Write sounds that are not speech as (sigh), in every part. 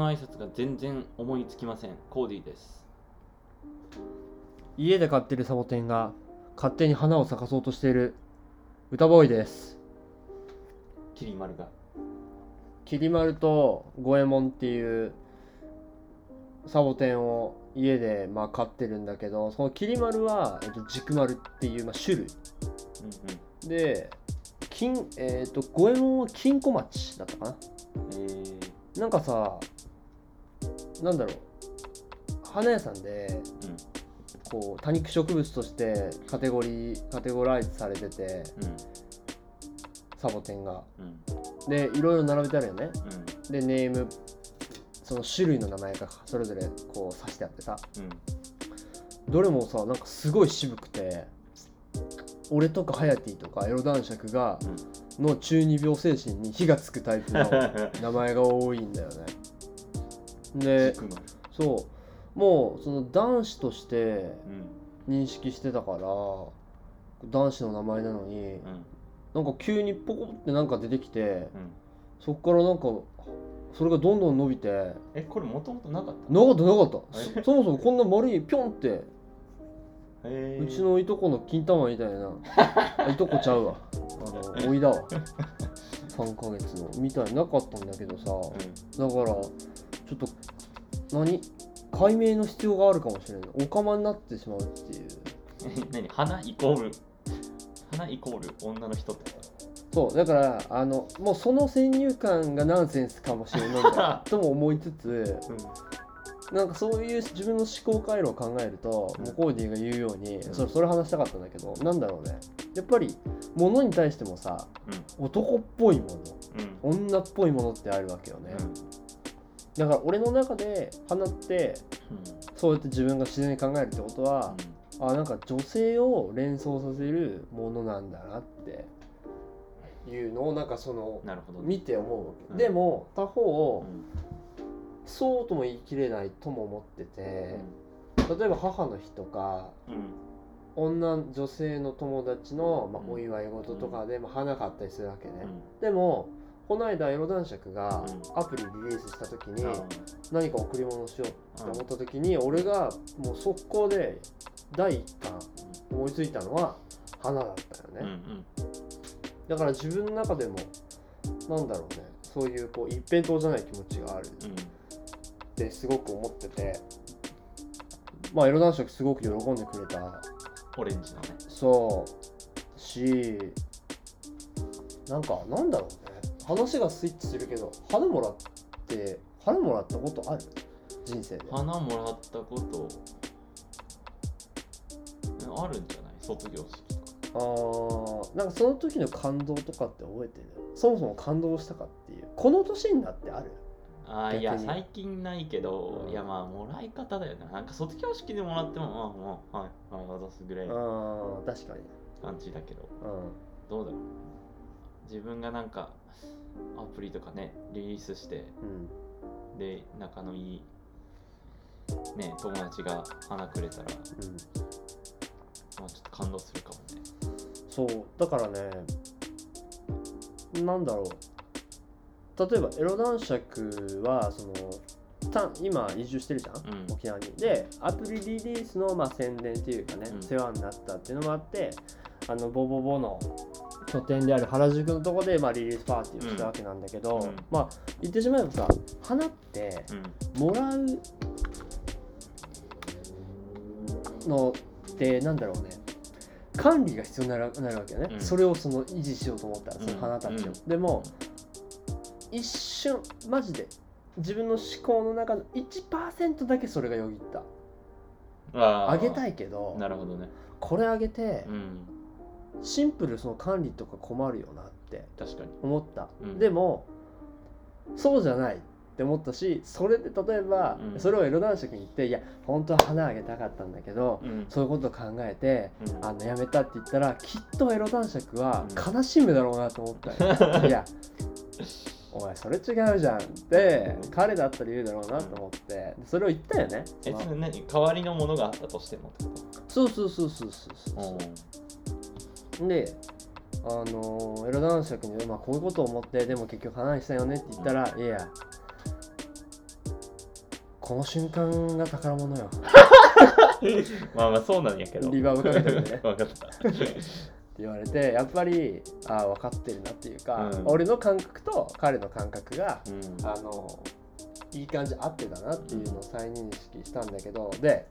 の挨拶が全然思いつきません。コーディです。家で飼ってるサボテンが勝手に花を咲かそうとしている歌ボーイです。キリマルが。きり丸と五右衛門っていうサボテンを家でまあ飼ってるんだけどそのきり丸は、えっと、軸丸っていう、まあ、種類。うんで金えっ、と五右衛門は金庫町だったかな。うんえー、なんかさなんだろう。花屋さんでこう多肉植物としてカテゴリーカテゴライズされててサボテンが。でいろいろ並べてあるよね。うんでネームその種類の名前がそれぞれこう指してあってさ。うんどれもさなんかすごい渋くて俺とかハヤティとかエロ男爵がの中二病精神に火がつくタイプの名前が多いんだよねでそう。もうその男子としてうん認識してたから男子の名前なのにうん。なんか急にポコってなんか出てきてうん。そっからなんかそれがどんどん伸びてえこれもともとなかったなかったなかった。え？そそもそもこんな丸いピョンってうちのいとこの金玉みたいな (laughs) あいとこちゃうわ。あのおいだわ3ヶ月のみたいなかったんだけどさ。だからちょっと何？解明の必要があるかもしれない。おかまになってしまうっていう。う (laughs) ん何？花イコール花イコール女の人ってこそう。だからあのもうその先入観がナンセンスかもしれないんだ (laughs) とも思いつつとなんかそういう自分の思考回路を考えると、うん。モコーディが言うように、ん。それそれ話したかったんだけどなんだろうねやっぱり物に対してもさうん。男っぽいもうん。の女っぽいものってあるわけよね、だから俺の中で花ってそうやって自分が自然に考えるってことは、あなんか女性を連想させるものなんだなっていうのをなんかそのね。見て思うわけ、うん。でも他方、うん。そうとも言い切れないとも思ってて、例えば母の日とかうん女女性の友達の、まあう、ん。お祝い事とかで、まあ、花買ったりするわけね、うん。でもこの間エロ男爵がうん。アプリリリースした時にうん。何か贈り物をしようって思った時に俺がもう速攻で第一巻思いついたのは花だったよね、だから自分の中でもなんだろうね。そういうこう一辺倒じゃない気持ちがある。ってすごく思ってて。まあエロ男爵すごく喜んでくれたオレンジのね。そう。しなんかなんだろうね。話がスイッチするけど花もらって花もらったことある？人生で。花もらったことある？んじゃない？卒業式とか。あーなんかその時の感動とかって覚えてる？そもそも感動したかっていう？この年になってある？あーいや最近ないけど、うん。いやまあもらい方だよね。なんか卒業式でもらってもまあまあはいはい渡すぐらいあ確かに。感じだけど。うどうだろう自分がなんかアプリとかねリリースしてんうん。で仲のいいね友達が花くれたらうん。まあちょっと感動するかもね。そうだからねなんだろう例えばエロ男爵はそのた今移住してるじゃん、うん。沖縄に。でアプリリリースのまあ宣伝っていうかね、うん。世話になったっていうのもあってあのボボボの拠点である原宿のとこでまあリリースパーティーをしたわけなんだけど、うん。まあ言ってしまえばさ花ってうん。もらうのってなんだろうね。管理が必要になるなるわけよね、うん。それをその維持しようと思ったらその花たちを、うん。でも一瞬マジで。自分の思考の中の1%だけそれがよぎった。ああげたいいけどなるほどね。これあげてうん。シンプルその管理とか困るよなって確かに。思った、うん。でもそうじゃないって思ったしそれで例えば、うん。それをエロ男爵に言っていや本当は花あげたかったんだけど、うん。そういうことを考えてうん。あのやめたって言ったらきっとエロ男爵はうん。悲しむだろうなと思ったよ、(laughs) いやお前それ違うじゃんってうん彼だったら言うだろうなと思って。それを言ったよね。えそれ何？代わりのものがあったとしてもってこそうそうそうそうそうそう。とであのエロ男爵に、まあ、こういうことを思ってでも結局花にしたよねって言ったら、いやこの瞬間が宝物よ。(laughs) まあまあそうなんやけど。リバーブかけてるね。(laughs) 分かった言われてやっぱりああ分かってるなっていうか、うん。俺の感覚と彼の感覚がうん。あのいい感じ合ってたなっていうのを再認識したんだけどで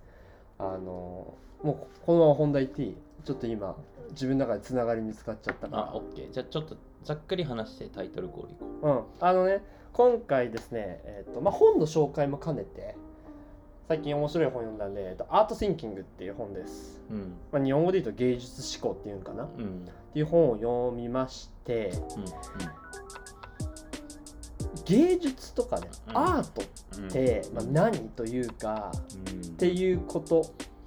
あのもうこのまま本題言っていい？ちょっと今自分の中でつながり見つかっちゃったから。あオッケー。じゃあちょっとざっくり話してタイトルコールいこう。ん、あのね今回ですね、えーとまあ、本の紹介も兼ねて最近面白い本読んだんで「えーとアート・シンキング」っていう本です、ううん。まあ、日本語で言うと芸術思考っていうんかな？っうん。うんていう本を読みましてうん芸術とかね、うん。アートうん。って、まあ、何というかうん。っていうこと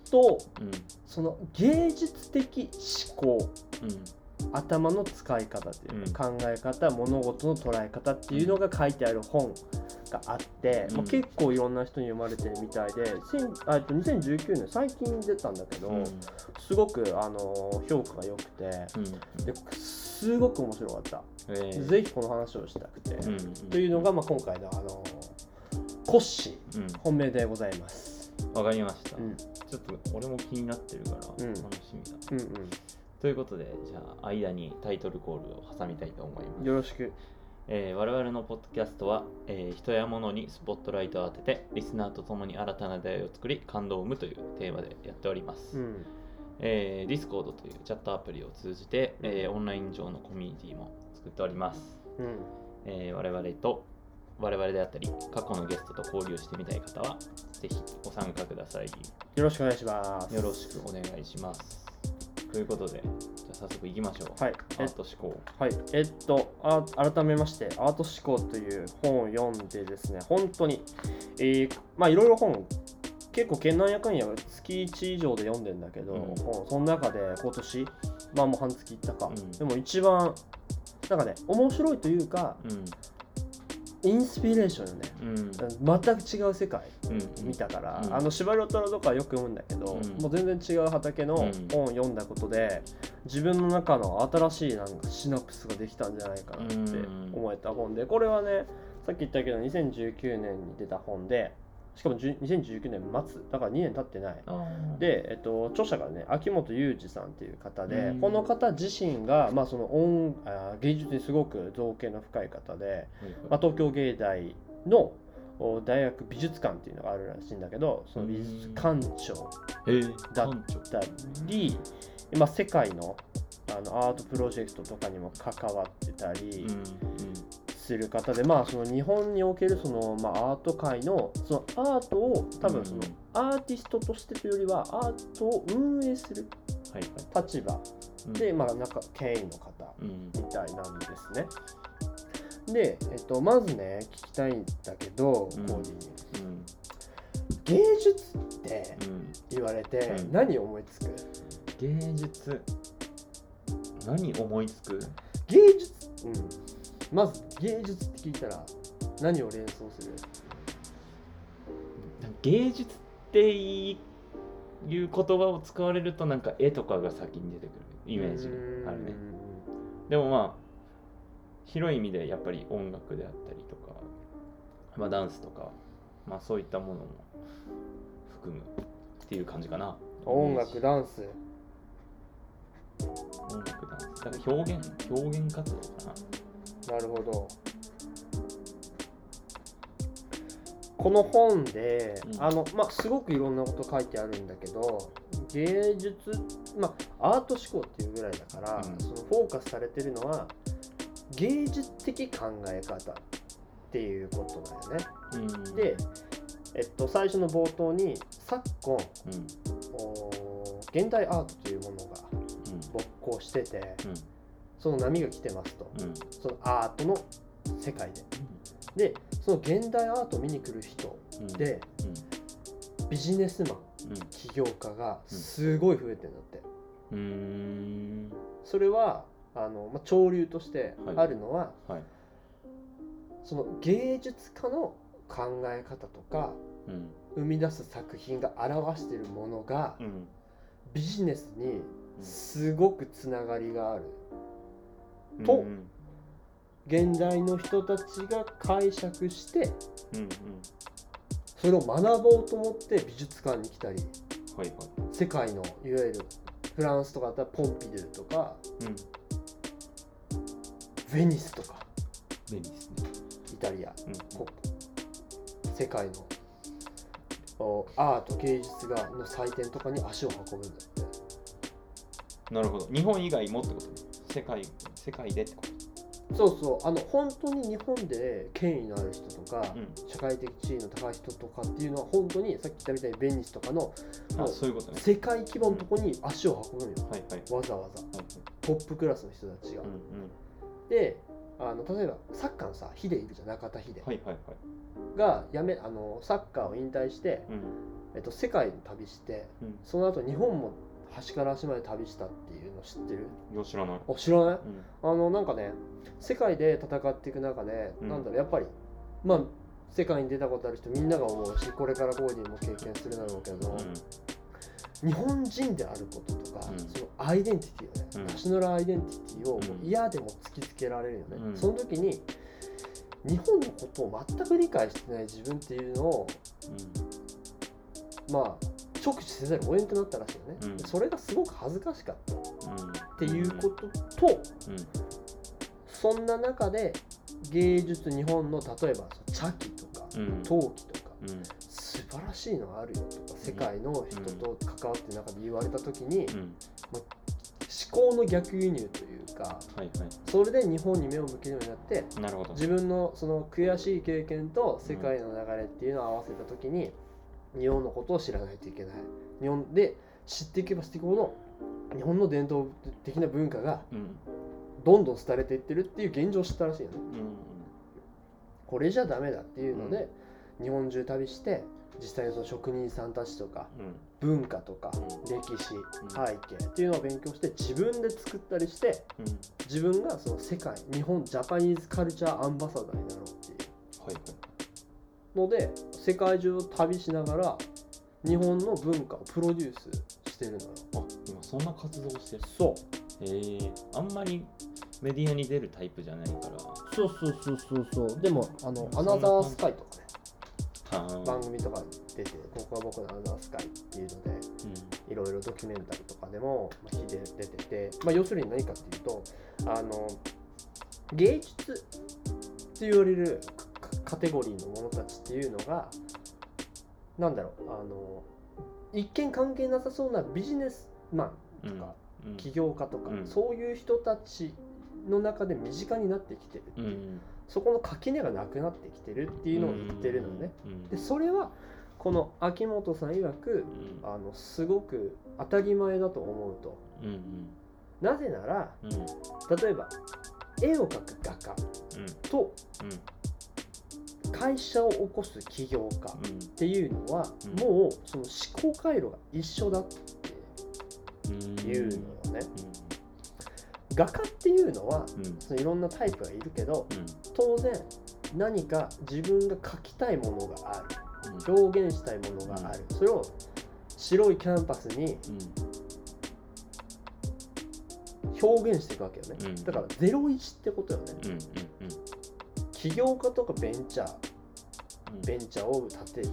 とうん。その芸術的思考うん頭の使い方というか、うん。考え方物事の捉え方っていうのが書いてある本があって、うん。まあ、結構いろんな人に読まれてるみたいで、あえっと2019年最近出たんだけど、うん。すごくあの評価が良くてうん。ですごく面白かった、えーぜひこの話をしたくて、うん。というのが、まあ、今回のあのコッシーうん。本命でございます。わかりました。うん。ちょっと俺も気になってるからうん。楽しみだ。うんうんということでじゃあ間にタイトルコールを挟みたいと思います。よろしく。えー我々のポッドキャストは、えー人や物にスポットライトを当ててリスナーと共に新たな出会いを作り感動を生むというテーマでやっております、うん。えー Discord というチャットアプリを通じて、えーオンライン上のコミュニティも作っております、うん。えー我々と我々であったり過去のゲストと交流してみたい方はぜひご参加ください。よろしくお願いします。よろしくお願いしますということでじゃあ早速いきましょう。はい。アート思考。はい、えっとあ改めまして「アート思考」という本を読んでですね本当に、えーまあいろいろ本結構県南やかんや月1以上で読んでんだけど、うん。本その中で今年まあもう半月いったか、うん。でも一番なんかね面白いというかうんインスピレーションよね。うん。全く違う世界うん。見たから、うん。あの司馬遼太郎とかよく読むんだけど、うん。もう全然違う畑のうん。本を読んだことで、自分の中の新しいなんかシナプスができたんじゃないかなってうん。思えた本でこれはねさっき言ったけど2019年に出た本でしかも10 2019年末。だから2年経ってない。で、えっと、著者がね秋元裕二さんっていう方で、うん。この方自身が、まあ、その音あ芸術にすごく造形の深い方で、はいはい。まあ、東京芸大のお大学美術館っていうのがあるらしいんだけどその美術館長えー、だ館長。だり、まあ、世界のあのアートプロジェクトとかにも関わってたりうんする方で、まあその日本におけるその、まあ、アート界のそのアートを多分そのうん。アーティストとしてというよりはアートを運営する立場うん。で、まあなんか権威の方うん。みたいなんですね。で、えっと、まずね聞きたいんだけど、うん。コーディに。うん芸術ってうん。言われてうん何思いつく、芸術。何思いつく？芸術、うん、まず芸術って聞いたら何を連想する？芸術っていう言葉を使われるとなんか絵とかが先に出てくるイメージがあるね。でもまあ広い意味でやっぱり音楽であったりとか、まあ、ダンスとか、まあ、そういったものも含むっていう感じかな。音楽ダンス？音楽ダンス。だから表現表現活動かななるほど。この本で、うん。あのまあすごくいろんなこと書いてあるんだけど芸術まあアート思考っていうぐらいだから、うん。そのフォーカスされてるのは芸術的考え方っていうことだよね。うん。で、えっと、最初の冒頭に昨今現代アートというものが勃興しててその波が来てますと。うん。うんそのアートの世界で。でその現代アートを見に来る人うん。でビジネスマンうん。起業家がすごい増えてるんだって。うんうん。それはあの、まあ、潮流としてはい。あるのは、はい。その芸術家の考え方とかうん。生み出す作品が表しているものがうん。ビジネスにすごくつながりがある。うんとうん。現代の人たちが解釈してうんそれを学ぼうと思って美術館に来たり世界のいわゆるフランスとかだったらポンピドゥとかうん。ベニスとかイタリア世界のおアート芸術がの祭典とかに足を運ぶんだって。なるほど。日本以外もってことね。世界世界でってこと？そうそう。あの本当に日本で権威のある人とか、うん。社会的地位の高い人とかっていうのは本当にさっき言ったみたいにベニスとかのもあうそういうことね。世界規模のとこに足を運ぶの。よはい。はいわざわざはいトップクラスの人たちが、うんうん。であの例えばサッカーのさヒデいるじゃん中田ヒデ。はいはいはい。がやめあのサッカーを引退して、うん。えっと、世界の旅してうん。その後日本も端から端まで旅したっていうの知ってる？いや知らない。あ知らない？うん。あのなんかね世界で戦っていく中で、うん。なんだろうやっぱりまあ世界に出たことある人みんなが思うしこれからコーディも経験するだろうけど、日本人であることとか、うん。そのアイデンティティをね、うん。ナショナルアイデンティティをうん。もう嫌でも突きつけられるよね、うん。その時に日本のことを全く理解してない自分っていうのをまあ直視せざるを得なくなったらしいよね、うん。でそれがすごく恥ずかしかった。っうん。うんていうことと、うん。そんな中で芸術日本の例えば茶器とかうん。陶器とかうん。素晴らしいのがあるよとか世界の人と関わってる中で言われた時にうん。思考の逆輸入というかはいはそれで日本に目を向けるようになっていなるほど。自分のその悔しい経験と世界の流れっていうのを合わせた時に日本のことを知らないといけない。日本で知っていけば知っていくほど日本の伝統的な文化がうん。どんどん廃れていってるっていう現状を知ったらしいよね。うん。これじゃダメだっていうので、日本中旅して実際にその職人さんたちとかうん。文化とかう歴史背景っていうのを勉強して自分で作ったりしてうん。自分がその世界日本ジャパニーズカルチャーアンバサダーになろうっていう。はいはいので世界中を旅しながら日本の文化をプロデュースしてるのよ。あ今そんな活動してる。そう。へえあんまりメディアに出るタイプじゃないから。そうそうそうそうそう。でもあのうんアナザースカイとかねは番組とかに出てここは僕のアナザースカイっていうのでいろいろドキュメンタリーとかでもで出てて、まあ、要するに何かっていうとあの芸術って言われるカカテゴリーのものたちっていうのがなんだろうあの一見関係なさそうなビジネスマンうんとか、うん起業家とか、うん。そういう人たちの中で身近になってきてる、うん。そこの垣根がなくなってきてるっていうのを言ってるのね。うんでそれはこの秋元さん曰くうん。あのすごく当たり前だと思うと。うんうん。なぜならうん。例えば絵を描く画家と会社を起こす起業家っうん。ていうのは、うん。もうその思考回路が一緒だってうんいうのよね。画家っていうのはそのいろんなタイプがいるけどうん。当然何か自分が描きたいものがある。うん。表現したいものがある。それを白いキャンパスに表現していくわけよね、うん。だから01ってことよね起業家とかベンチャーうん。ベンチャーを立てる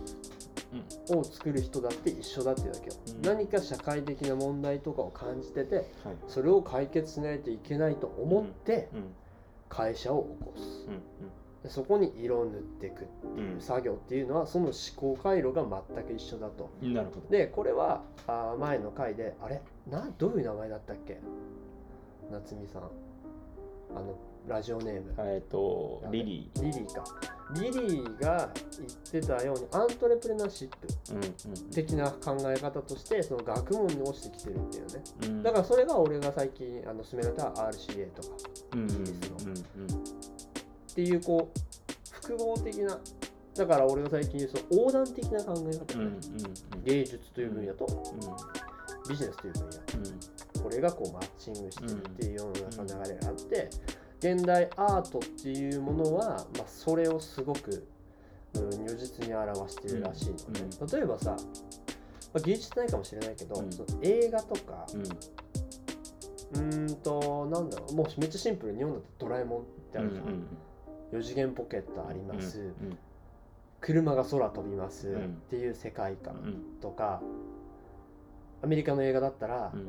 を作る人だって一緒だっていうわけよ、うん。何か社会的な問題とかを感じててはい。それを解決しないといけないと思ってうん。会社を起こす。うん。でそこに色を塗っていくうんうん。作業っていうのはその思考回路が全く一緒だと。なるほど。でこれはあー前の回であれ？などういう名前だったっけ？夏美さん。あのラジオネーム。えっとリリリリーか。リリーが言ってたようにアントレプレナーシップ的な考え方としてその学問に落ちてきてるっていうね。うん。だからそれが俺が最近あの勧められた RCA とか。うんうんうんっていうこう複合的なだから俺が最近その横断的な考え方、うんうんね芸術という分野とうん。ビジネスという分野。うん。これがこうマッチングしてるっていう世の中の流れがあって、現代アートっていうものは、まあ、それをすごく、うん、如実に表してるらしいのね、例えばさ、まあ、芸術ないかもしれないけど、うん。その映画とかうん。うーんとなんだろうもうめっちゃシンプルに日本だと「ドラえもん」ってあるじゃん、4次元ポケットあります、うん車が空飛びますうんっていう世界観うん。とか、アメリカの映画だったらうん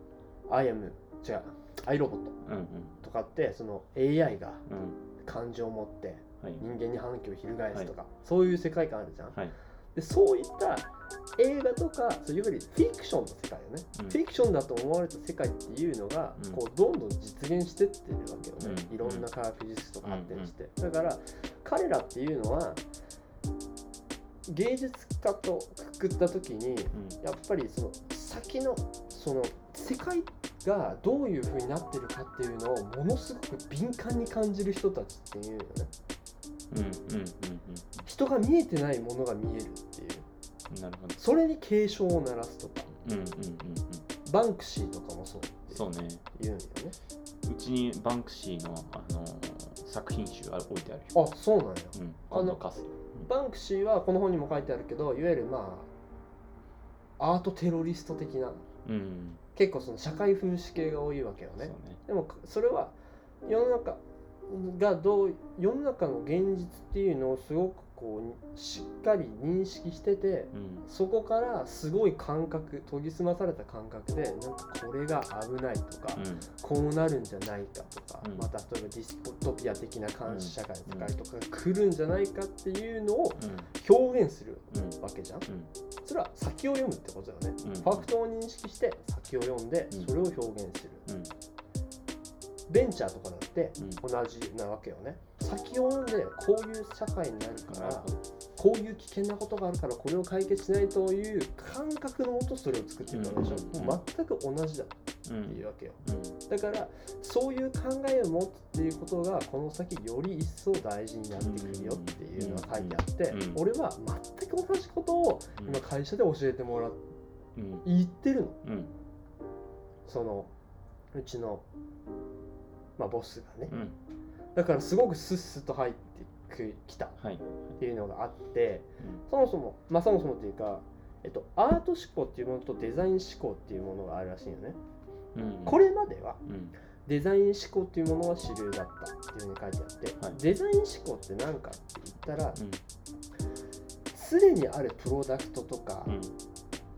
「アイアム違う「アイロボット。うんうん」とかってその AI がうん。感情を持ってはい。人間に反旗を翻すとか、そういう世界観あるじゃん。はい。でそういった映画とかそういうよりフィクションの世界よね、うん。フィクションだと思われた世界っていうのが、うん。こうどんどん実現してってるわけよね、うん。いろんな科学技術とか発展して、だから彼らっていうのは芸術家とくくった時にうん。やっぱりその先のその世界がどういう風になってるかっていうのをものすごく敏感に感じる人たちっていうのね。うんうんうん人が見えてないものが見えるっていう。うんなるほど。それに警鐘を鳴らすとか。うんうんうんうん。バンクシーとかもそうそうね。言うんよね。うちにバンクシーのあの作品集あ置いてあるよあそうなんや。うん。あのバンクシーはこの本にも書いてあるけどいわゆるまあアートテロリスト的なうん結構その社会風刺系が多いわけよね。でもそれは世の中がどう世の中の現実っていうのをすごくこうしっかり認識しててうん。そこからすごい感覚研ぎ澄まされた感覚でなんかこれが危ないとか、うん。こうなるんじゃないかとか、うん。また例えばディストピア的な監視社会の世界とかが来るんじゃないかっていうのを表現するうん。わけじゃん。うん。それは先を読むってことだよね。うん。ファクトを認識して先を読んでうん。それを表現する。うんベンチャーとかだってうん。同じなわけよね。先を読んでこういう社会になるからこういう危険なことがあるからこれを解決しないという感覚のもとそれを作っていくわけでしょ。うん。もう全く同じだってうん。いうわけよ。うん。だからそういう考えを持つっていうことがこの先より一層大事になってくるよっていうのが書いてあって、うん。俺は全く同じことをうん。今会社で教えてもらっうん。言ってるの。うん。そのうちの、まあ、ボスがね。うん。だからすごくスッスッと入ってきた。はい。っていうのがあってそもそもまあそもそもっていうかえっと、アート思考っていうものとデザイン思考っていうものがあるらしいよね。うん。これまではうん。デザイン思考っていうものが主流だったっていうふうに書いてあって、はい。デザイン思考って何かって言ったらうん。すでにあるプロダクトとか、うん。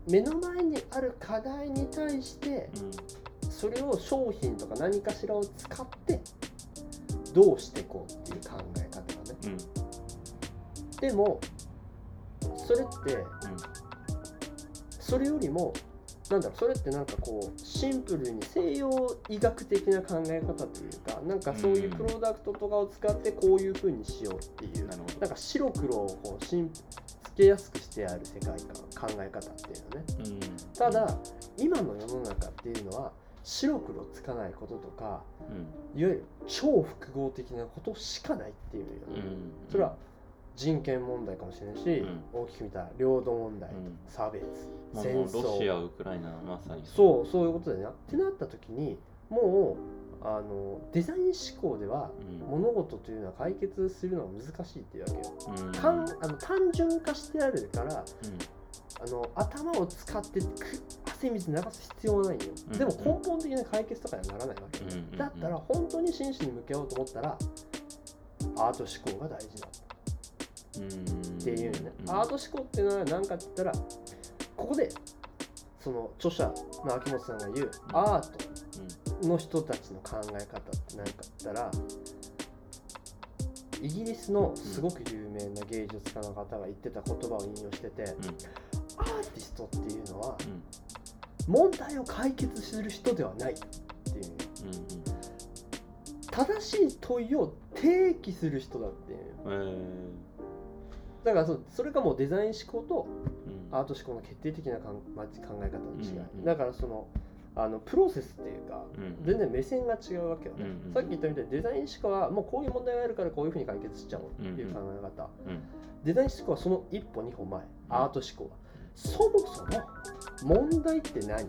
目の前にある課題に対してうんそれを商品とか何かしらを使ってどうしていこうっていう考え方がね。うん。でもそれってそれよりもなんだろうそれってなんかこうシンプルに西洋医学的な考え方というかなんかそういうプロダクトとかを使ってこういう風にしようっていうなるほど。なんか白黒をこうシンつけやすくしてある世界観考え方っていうのね。うん。ただ今の世の中っていうのは白黒つかないこととかうん。いわゆる超複合的なことしかないっていうよね、うん。それは人権問題かもしれないし、うん。大きく見たら領土問題、うん。差別まあ戦もうロシ争アウクライナまさにそう。そういうことだよな。ってなった時にもうあのデザイン思考ではうん。物事というのは解決するのは難しいっていうわけよ。うん。かんあの単純化してあるからうんあの頭を使ってく汗水流す必要はないよ、うん。でも根本的な解決とかにはならないわけ。よ、うんだったら本当に真摯に向き合おうと思ったらアート思考が大事だ。うんっていうね、うん。アート思考っていうのは何かって言ったらここでその著者の秋元さんが言うアートの人たちの考え方って何かって言ったらイギリスのすごく有名な芸術家の方が言ってた言葉を引用してて、うんアーティストっていうのはうん。問題を解決する人ではないっていう。正しい問いを提起する人だってえだからそそれがもうデザイン思考とーうん。アート思考の決定的な考え方の違い、うんだからそのあのプロセスっていうかうん全然目線が違うわけよ。ね、うんうん。さっき言ったみたいにデザイン思考はもうこういう問題があるからこういうふうに解決しちゃおうっていう考え方、うんデザイン思考はその一歩二歩前、ん。アート思考はそもそも問題って何、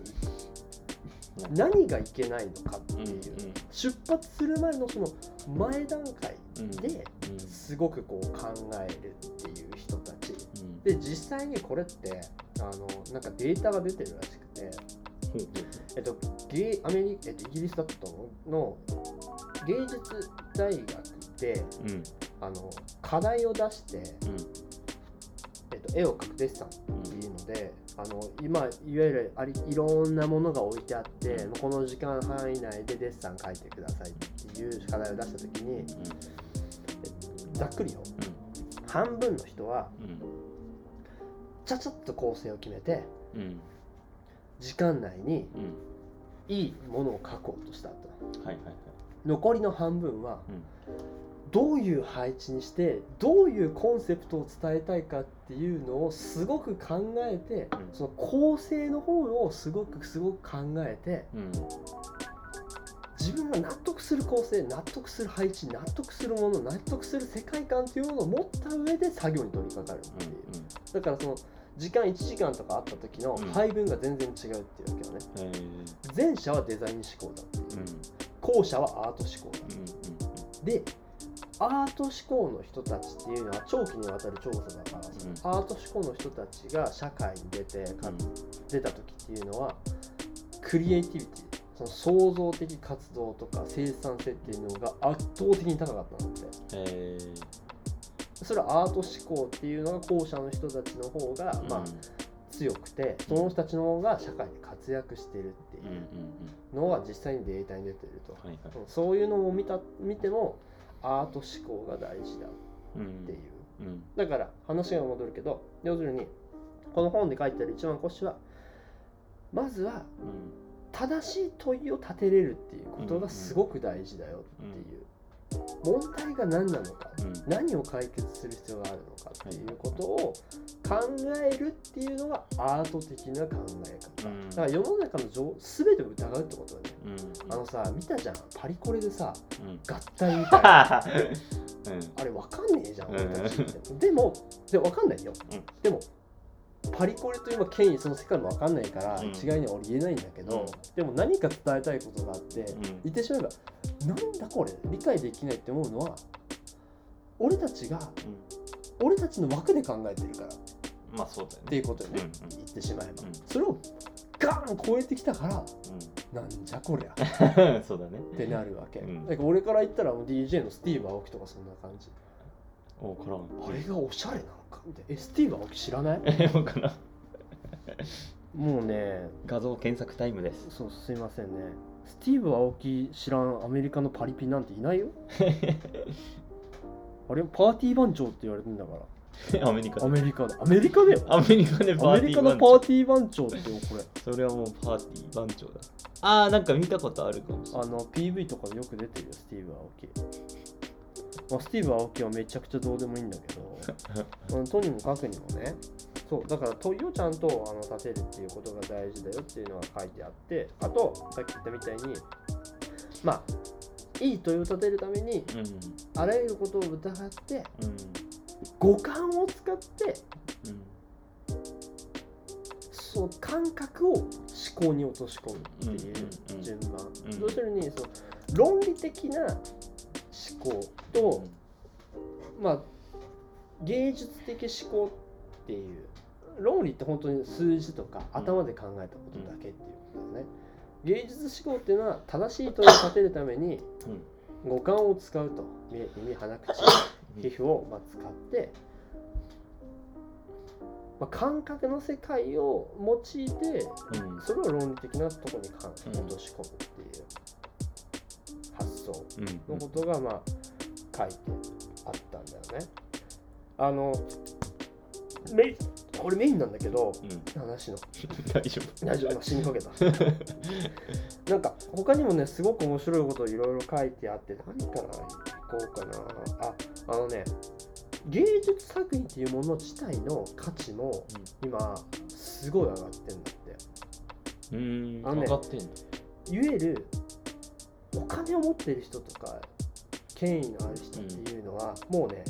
何がいけないのかっていう、出発する前のその前段階うん。でうん。すごくこう考えるっていう人たち。うん。で実際にこれってあのなんかデータが出てるらしくて、えっと、ゲアメリえっと、イギリスだったと思うの芸術大学でううん。あの課題を出してうん。絵を描くデッサンっていう。ので、あの今いわゆるありいろんなものが置いてあってこの時間範囲内でデッサン描いてくださいっていう課題を出した時にざっくりよ。半分の人はちゃちゃっと構成を決めてうん。時間内にうん。いいものを描こうとしたと。はいはいはい。残りの半分はうんどういう配置にしてどういうコンセプトを伝えたいかっていうのをすごく考えてうん。その構成の方をすごくすごく考えてうん。自分が納得する構成納得する配置納得するもの納得する世界観っていうものを持った上で作業に取り掛かるっていう。だからその時間1時間とかあった時のうん。配分が全然違うっていうわけよね。うん前者はデザイン思考だっていう。うん。後者はアート思考だうん。でアート思考の人たちっていうのは長期にわたる調査だから、うんアート思考の人たちが社会に出てかうん出た時っていうのはクリエイティビティその創造的活動とか生産性っていうのが圧倒的に高かったのって。へえそれはアート思考っていうのが後者の人たちの方が、まあ、強くてその人たちの方が社会で活躍してるってうんうんいううんのは実際にデータに出てると、はいはい。そういうのも見た見てもアート思考が大事だうんっていう。うん。だから話が戻るけど要するにこの本で書いてある一番腰はまずはうん。正しい問いを立てれるっていうことがすごく大事だよっていう、問題が何なのかうん。何を解決する必要があるのかっていうことを考えるっていうのがアート的な考え方、うん。だから世の中の情全てを疑うってことだね。うん。あのさ見たじゃん。パリコレでさうん。合体みたいな。(laughs) うん。あれわかんねえじゃんうん俺たちって。でもでわかんないよ、うん。でもパリコレというまあ権威その世界もわかんないからうん。一概には俺言えないんだけど、うん。でも何か伝えたいことがあって、うん。言ってしまえばなんだこれ理解できないって思うのは俺たちが俺たちの枠で考えてるから。っまあそうだよてねいうことよね、うん言ってしまえば、うん。それをガーン超えてきたからなんじゃこりゃ。う (laughs) んそうだね。ってなるわけ、うん。だから俺から言ったらもう DJ のスティーブ・アオキとかそんな感じ。おかあれがおしゃれなのかみたいなえスティーブ・アオキ知らない？(laughs) えわからん。もうね。画像検索タイムです。そうすいませんね。スティーブ・アオキ知らんアメリカのパリピなんていないよ？(laughs) あれパーティー番長って言われてんだから。アメリカで。アメリカで。アメリカだよアメリカでパアメリカのパーティー番長ってよこれ。それはもうパーティー番長だ。あーなんか見たことあるかもしれない。あの PV とかでよく出てるよスティーブ・アオキ、まあ、スティーブ・アオキはめちゃくちゃどうでもいいんだけど (laughs) うんとにもかくにもねそうだから問いをちゃんとあの立てるっていうことが大事だよっていうのが書いてあってあとさっき言ったみたいにまあいい問いを立てるためにあらゆることを疑ってうん。うん五感を使ってうん。その感覚を思考に落とし込むっていううんうん順番、うん。要するにその論理的な思考と、まあ芸術的思考っていう論理って本当に数字とか頭で考えたことだけっていうことだね、芸術思考っていうのは正しい問いを立てるためにうん。五感を使うと目耳鼻口皮膚をまあ使って、まあ、感覚の世界を用いてうん。それを論理的なところに落とし込むっていう。発想う。んのことがまあ書いてあったんだよね。あのメインこれメインなんだけどうん。話の。大 (laughs) 丈大丈夫。今死にかけた。(laughs) なんか他にもねすごく面白いことをいろいろ書いてあって何からいこうかな。ああのね芸術作品っていうもの自体の価値も今すごい上がってんだって。夫うん。あのね上がってんだ。いわゆるお金を持ってる人とか権威のある人っていうのは、もうね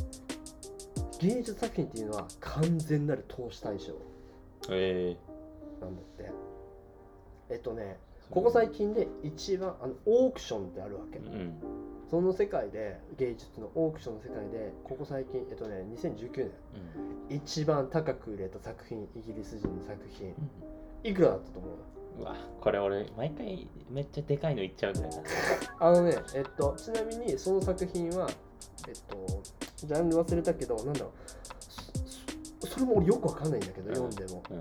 芸術作品っていうのは完全なる投資対象え。なんだって。えっとねここ最近で一番あのオークションってあるわけ、うん。その世界で芸術のオークションの世界でここ最近えっとね2019年一番高く売れた作品イギリス人の作品いくらだったと思う？うわこれ俺毎回めっちゃでかいの言っちゃうんだよな。(laughs) あのねえっとちなみにその作品はえっとジャンル忘れたけどなんだろう。そそれも俺よくわかんないんだけど、うん。読んでも。うん。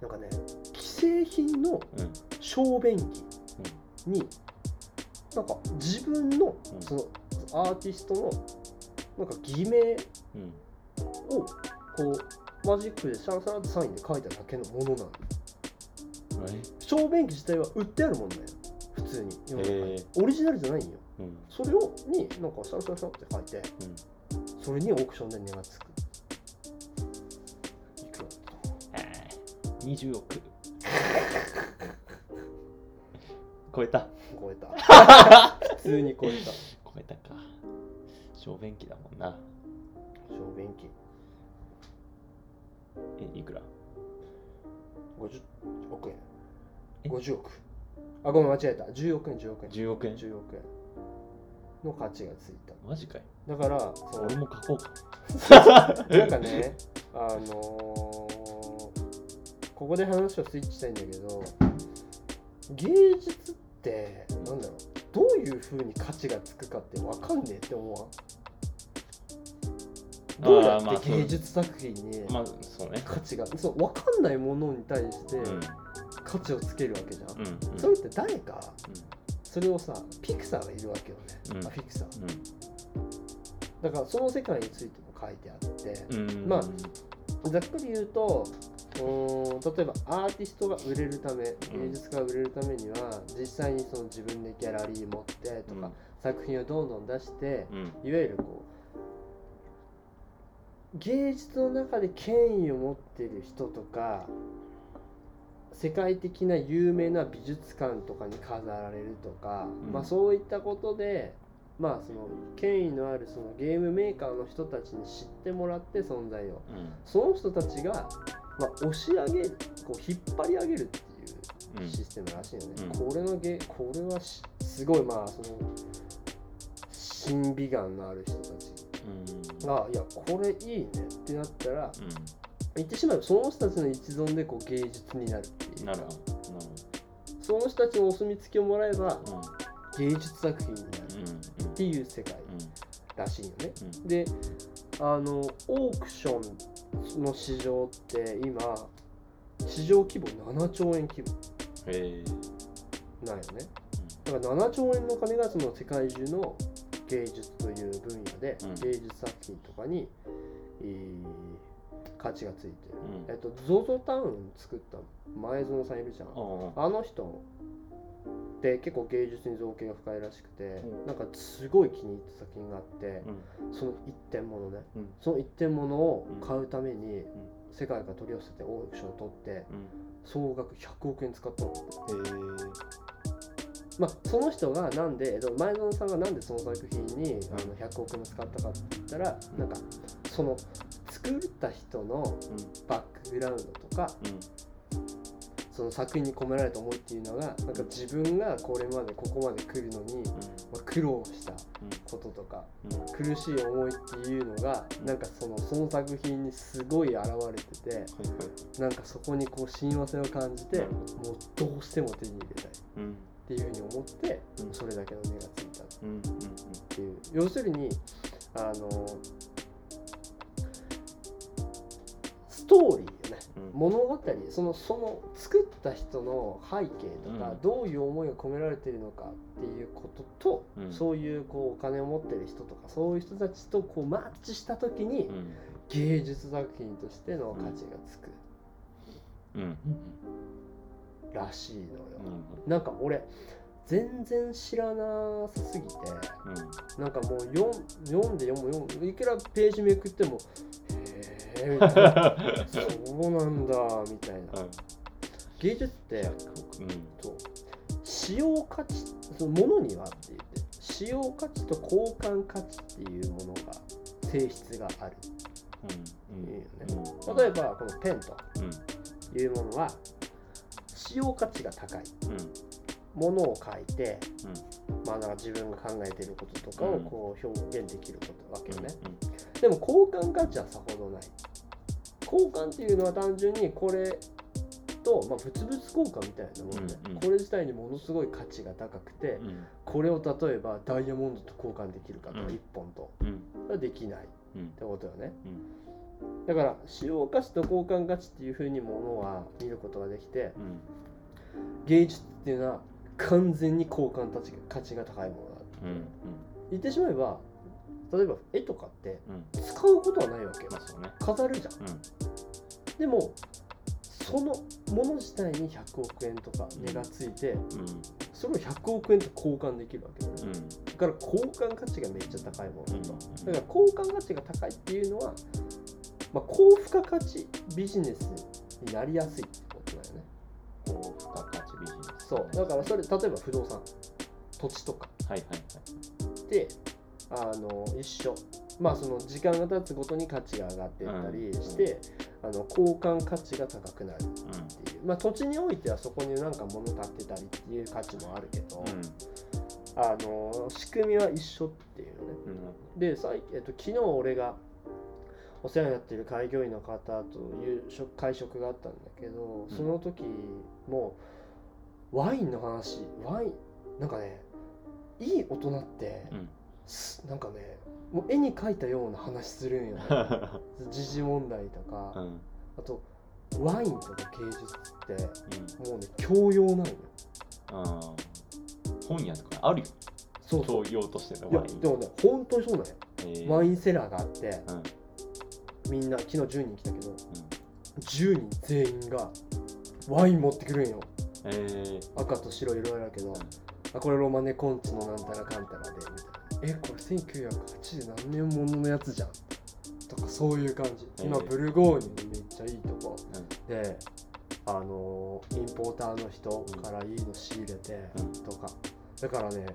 なんかね既製品のうん。小便器に、なんか自分のうん。そのアーティストのなんか偽名うん。をこうマジックでシャラシャラってサインで書いただけのものなのえ小便器自体は売ってあるもんだよ。普通に。世の中にへオリジナルじゃないんよ。うん。それをになんかシャラシャラシャラって書いてうん。それにオークションで値がつく。いくらだったえー20億超えた。超えた。(laughs) 普通に超えた。超えたか。小便器だもんな。小便器。えいくら？50億円。え50億。あごめん間違えた。10億円10億円。10億円？10億円。の価値がついた。マジかよだからその俺も書こうか。(laughs) なんかねあのーここで話をスイッチしたいんだけど芸術ってなんだろう。どういうふうに価値がつくかって分かんねえって思わん？どうやって芸術作品にまあそうね。価値がそう分かんないものに対してうん価値をつけるわけじゃん、うんうん。それって誰かそれをさピクサーがいるわけよね、うん。あフィクサー。うだからその世界についても書いてあって、んうん。まあざっくり言うとん例えばアーティストが売れるため芸術家が売れるためには実際にその自分でギャラリー持ってとか、作品をどんどん出してうんうん。いわゆるこう芸術の中で権威を持ってる人とか世界的な有名な美術館とかに飾られるとか、うん。まあそういったことでまあその権威のあるそのゲームメーカーの人たちに知ってもらって存在を。うん。その人たちが、まあ、押し上げるこう引っ張り上げるっていううん。システムらしいよね、うん。これのゲこれはしすごいまあその審美眼のある人たちうん。がいやこれいいねってなったらう言ってしまえばその人たちの一存でこう芸術になるっていう。んなるほど。その人たちのお墨付きをもらえばほど芸術作品になるうんうんっていう世界らしいよね。うん。であのオークションの市場って今市場規模7兆円規模へえ。なんよね。だから7兆円の金がその世界中の芸術という分野で、うん。芸術作品とかに、えー価値がついてる。うん。えっと、ZOZO タウン作った前園さんいるじゃん。ああの人って結構芸術に造形が深いらしくて、うん。なんかすごい気に入った作品があって、うん。その一点物ね、うん。その一点物を買うために、ん。世界から取り寄せてオークションを取ってうん。総額100億円使ったの。まあ、その人がなんで、えっと、前園さんがなんでその作品にあの100億円使ったかって言ったらなんかその作った人のバックグラウンドとかその作品に込められた思いっていうのがなんか自分がこれまでここまで来るのに、まあ、苦労したこととか苦しい思いっていうのがなんかそのその作品にすごい現れててなんかそこにこう親和性を感じてもうどうしても手に入れたいっうんていうふうに思ってうん。それだけの値がついたっていう。要するにあのトーリーよね。うん。物語。そのその作った人の背景とか、うん。どういう思いが込められているのかっていうことと、うん。そういうこうお金を持ってる人とかそういう人たちとこうマッチした時に、うん。芸術作品としての価値がつく。らしいのよ、うん。なんか俺全然知らなさすぎてうん。なんかもう読んで読む読むいくらページめくってもへえみたいなそうなんだみたいな。芸術ってうん。と使用価値そのものにはって言って使用価値と交換価値っていうものが性質がある。うん。ね。うん。例えばこのペンとうん。いうものは使用価値が高い。うん。ものを書いて、まあ、なんか自分が考えていることとかをうんこう表現できることわけよね、うでも交換価値はさほどない交換っていうのは単純にこれと、まあ、物々交換みたいなもんで、うんうん。これ自体にものすごい価値が高くて、んうん。これを例えばダイヤモンドと交換できるかとかうん。1本と、はできないっうん。てことよね。だから使用価値と交換価値っていうふうにものは見ることができてうん。芸術っていうのは完全に交換価値が価値が高いものだうん。言ってしまえば例えば絵とかって使うことはないわけ。ようね。飾るじゃん。うん。でもそのもの自体に100億円とか値がついてうん。それを100億円と交換できるわけ。だうん。だから交換価値がめっちゃ高いものだとうん。だから交換価値が高いっていうのは、まあ、高付加価値ビジネスになりやすいってことだよね。高付加価値ビジネス。そう。だからそれ例えば不動産。土地とか。はいはいはい。であの一緒。まあその時間が経つごとに価値が上がっていったりして、あの交換価値が高くなるうっていう。まあ土地においてはそこになんか物建ってたりっていう価値もあるけど、ん。あの仕組みは一緒っていうのね。うん。でさい、えっと、昨日俺がお世話になっている開業医の方と夕食会食があったんだけどうん。その時もワインの話ワインなんかねいい大人って、うん。すなんかねもう絵に描いたような話するんよね。(laughs) 時事問題とか、うん。あとワインとか芸術ってうん。もうね教養なのよ。あー。本屋とかあるよ。そうそう。教養としてのワイン。でもね本当にそうなんよ。えー。ワインセラーがあってうん。うんみんな昨日10人来たけど10人全員がワイン持ってくるんよ。えー。赤と白いろいろあるけど、あこれロマネコンチのなんたらかんたらでみたいなえこれ1980何年もののやつじゃんとかそういう感じ。今え。ーブルゴーニュにめっちゃいいとこ。うん。であのーインポーターの人からいいの仕入れてうん。とか。だからね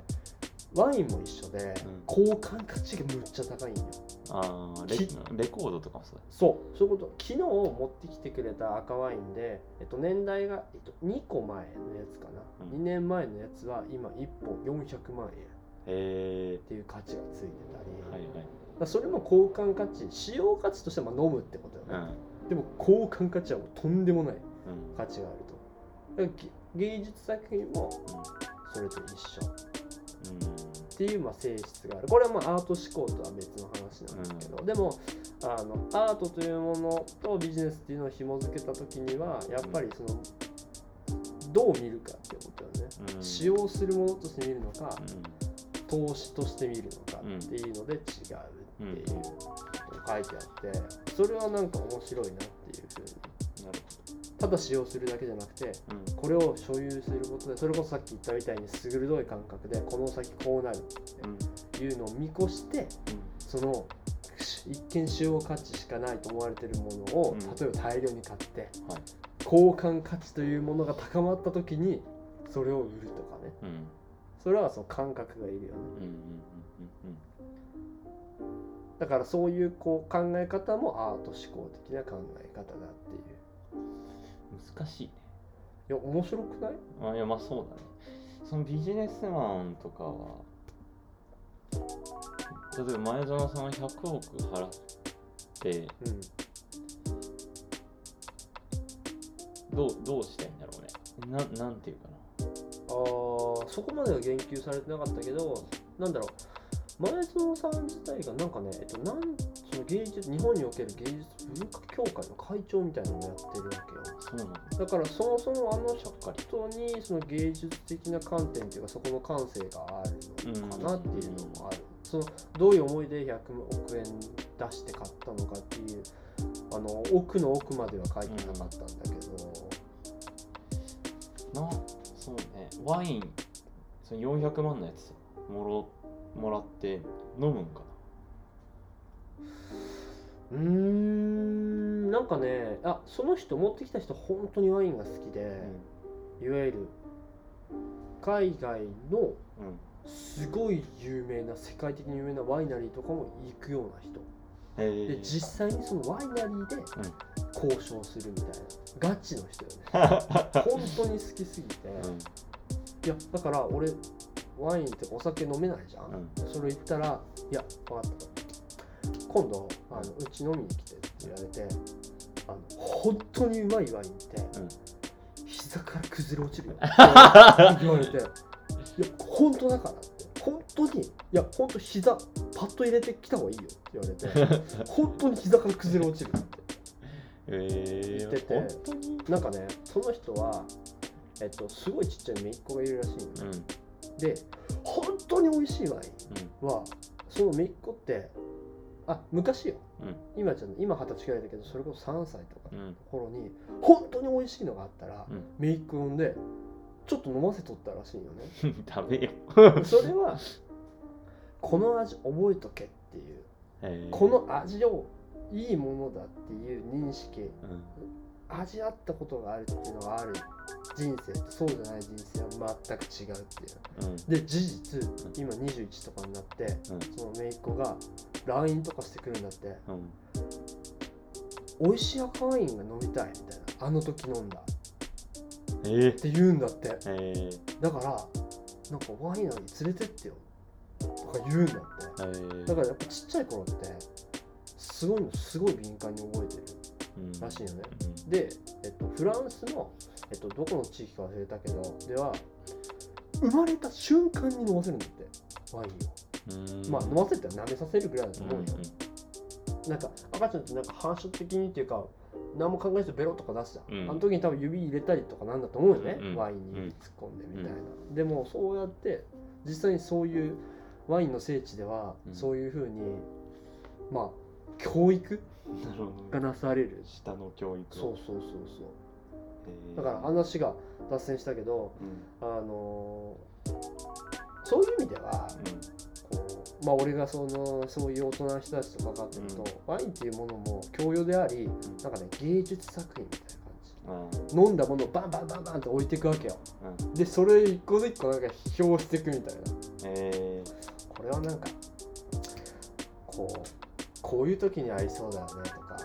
ワインも一緒でうん。交換価値がむっちゃ高いんよ。あーレきレコードとかもそう。そう。そういうこと。昨日持ってきてくれた赤ワインで、えっと、年代が、えっと、2個前のやつかな、うん。2年前のやつは今1本400万円えていう価値がついてたり、はいはい。だそれも交換価値使用価値としてはまあ飲むってことよね、うん。でも交換価値はもうとんでもないうん。価値があると。だからげ芸術作品もそれと一緒。っていうまあ性質がある。これはまあアート思考とは別の話なんですけど、でもあのアートというものとビジネスっていうのを紐付けた時にはやっぱりそのどう見るかってことよね、うん。使用するものとして見るのかう投資として見るのかっていうので違うっていうのを書いてあってそれはなんか面白いなっていうふうにんなるただ使用するだけじゃなくてこれを所有することでそれこそさっき言ったみたいに鋭い感覚でこの先こうなるっていうのを見越してその一見使用価値しかないと思われてるものを、うん。例えば大量に買ってはい。交換価値というものが高まった時にそれを売るとかね。うんそれはその感覚がいるよね。だからそういうこう考え方もアート思考的な考え方だっていう。うん難しいね。いや面白くない？あいやまあそうだね。そのビジネスマンとかは例えば前園さんは100億払ってうん。どうどうしたいんだろうね。ななんていうかあーそこまでは言及されてなかったけどなんだろう。前園さん自体がなんかね、えっと、なんその芸術日本における芸術文化協会の会長みたいなのをやってるわけよ。なそうなんだ。だからそもそもあの人にその芸術的な観点っていうかそこの感性があるのかなっていうのもある、そのどういう思いで100億円出して買ったのかっていうあの奥の奥までは書いてなかったんだけど、なそうね。ワインその400万のやつもろもらって飲むんかうーんなんかねあその人持ってきた人本当にワインが好きで、な、いわゆる海外のすごい有名な世界的に有名なワイナリーとかも行くような人。へえで実際にそのワイナリーで交渉するみたいな。ガチの人よね。(laughs) 本当に好きすぎて、うんいやだから俺ワインってお酒飲めないじゃん、うん。それ言ったら「いや分かった。今度あのうち飲みに来て」って言われてあの本当にうまいワインって、うん。膝から崩れ落ちるよ。っ (laughs) て言われて「いや本当だから」って。本当にいや本当膝パッと入れてきた方がいいよって言われて (laughs) 本当に膝から崩れ落ちるってえ言ってて本当に？なんかねその人はえっとすごいちっちゃい姪っ子がいるらしいの、うんうん。で本当に美味しいワインはその姪っ子ってあ昔よ。うん。今じゃ今二十歳くらいだけどそれこそ3歳とかのうん。頃に本当に美味しいのがあったらうん。姪っ子呼んでちょっと飲ませとったらしいよね。う (laughs) んダメよ。それはこの味覚えとけっていう。え。ーこの味をいいものだっていう認識うん味わったことがあるっていうのがある。人生とそうじゃない人生は全く違うっていう。うん。で事実今21とかになってうん。その姪っ子が LINE とかしてくるんだって。うん。美味しい赤ワインが飲みたいみたいな。あの時飲んだ。っえー。て言うんだって。えー。だからなんかワイナリー連れてってよ。とか言うんだって。えー。だからやっぱちっちゃい頃ってすごいのすごい敏感に覚えてる。うんらしいよね。で、えっと、フランスの、えっと、どこの地域か忘れたけどでは生まれた瞬間に飲ませるんだってワインを、うん。まあ飲ませて舐めさせるぐらいだとうん思うよ、なんか赤ちゃんってなんか反射的にっていうか何も考えずベロとか出すじゃん、うん。あの時に多分指入れたりとかなんだと思うよね、うんうん。ワインに指突っ込んでみたいな、でもそうやって実際にそういうワインの聖地では、うん。そういうふうにまあ教育がどなされる。下の教育。そうそうそうそう。えー。だから話が脱線したけどうん。あのーそういう意味ではこうまあ俺がそのそういう大人の人たちと関わってると、ワインっていうものも教養でありなんかね芸術作品みたいな感じ。うん。飲んだものをバンバンバンバンって置いていくわけよ。うん。でそれ一個一個なんか批評していくみたいな。えこれはなんかこうこういう時にありそうだよねとか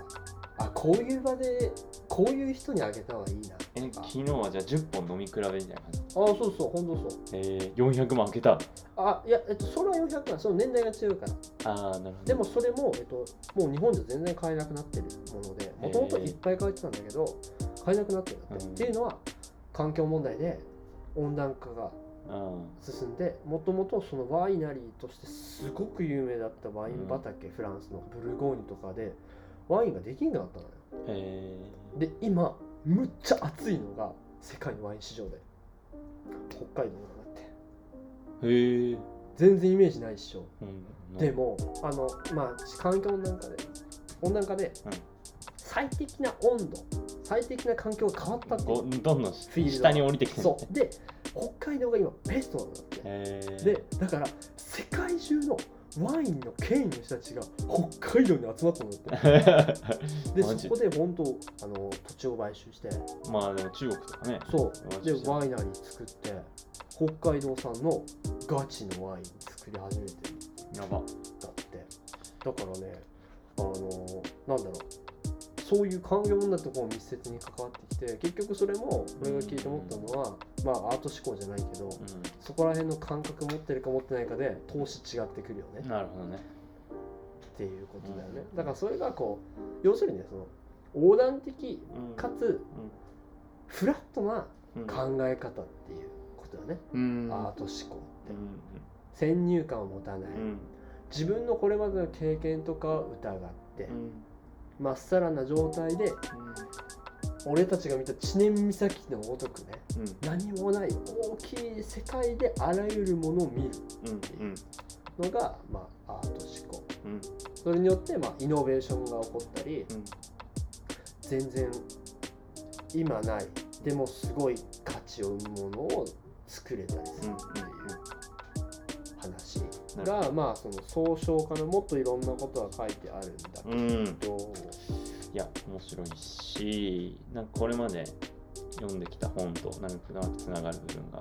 あこういう場でこういう人にあげた方がいいなー、え昨日はじゃあ10本飲み比べみたいな感じ？あそうそう本当そう。えー、400万開けたあいや、えっと、それは400万その年代が違うから。ああなるほど。でもそれも、えっと、もう日本で全然買えなくなってるものでもともといっぱい買えてたんだけど買えなくなってるって、うんっていうのは環境問題で温暖化があ進んでもともとそのワイナリーとしてすごく有名だったワイン畑、フランスのブルゴーニュとかでワインができんくな。ったのよで今むっちゃ熱いのが世界のワイン市場で北海道なんだって。ー、へえ全然イメージないっしょ。うん。でもあのまあ環境温暖化で温暖化でうん。最適な温度最適な環境が変わったってどんどん下に降りてきてるそう。で北海道が今ベストなんだって。でだから世界中のワインの権威の人たちが北海道に集まったんだって。(laughs) でそこで本当あの土地を買収して。まあでも中国とかね。そう。でワイナリー作って北海道産のガチのワイン作り始めてる。やば。だって。だからねあのなんだろうそういう環境問題とかも密接に関わってきて結局それも俺が聞いて思ったのは、まあアート思考じゃないけど、うそこら辺の感覚持ってるか持ってないかで投資違ってくるよね。んなるほどね。っていうことだよね、うん。だからそれがこう要するにねその横断的うん。かつフラットなうん。考え方っていうことだよね、うん。アート思考って、う先入観を持たない、自分のこれまでの経験とかを疑ってうんまっさらな状態で俺たちが見た知念岬のごとくねうん。何もない大きい世界であらゆるものを見るうんうんのが、まあ、アート思考。うん。それによって、まあ、イノベーションが起こったりうん。全然今ないでもすごい価値を生むものを作れたりするっていう話が、まあその総称化のもっといろんなことが書いてあるんだけうん。ど、いや面白いしなんかこれまで読んできた本となんかつながる部分が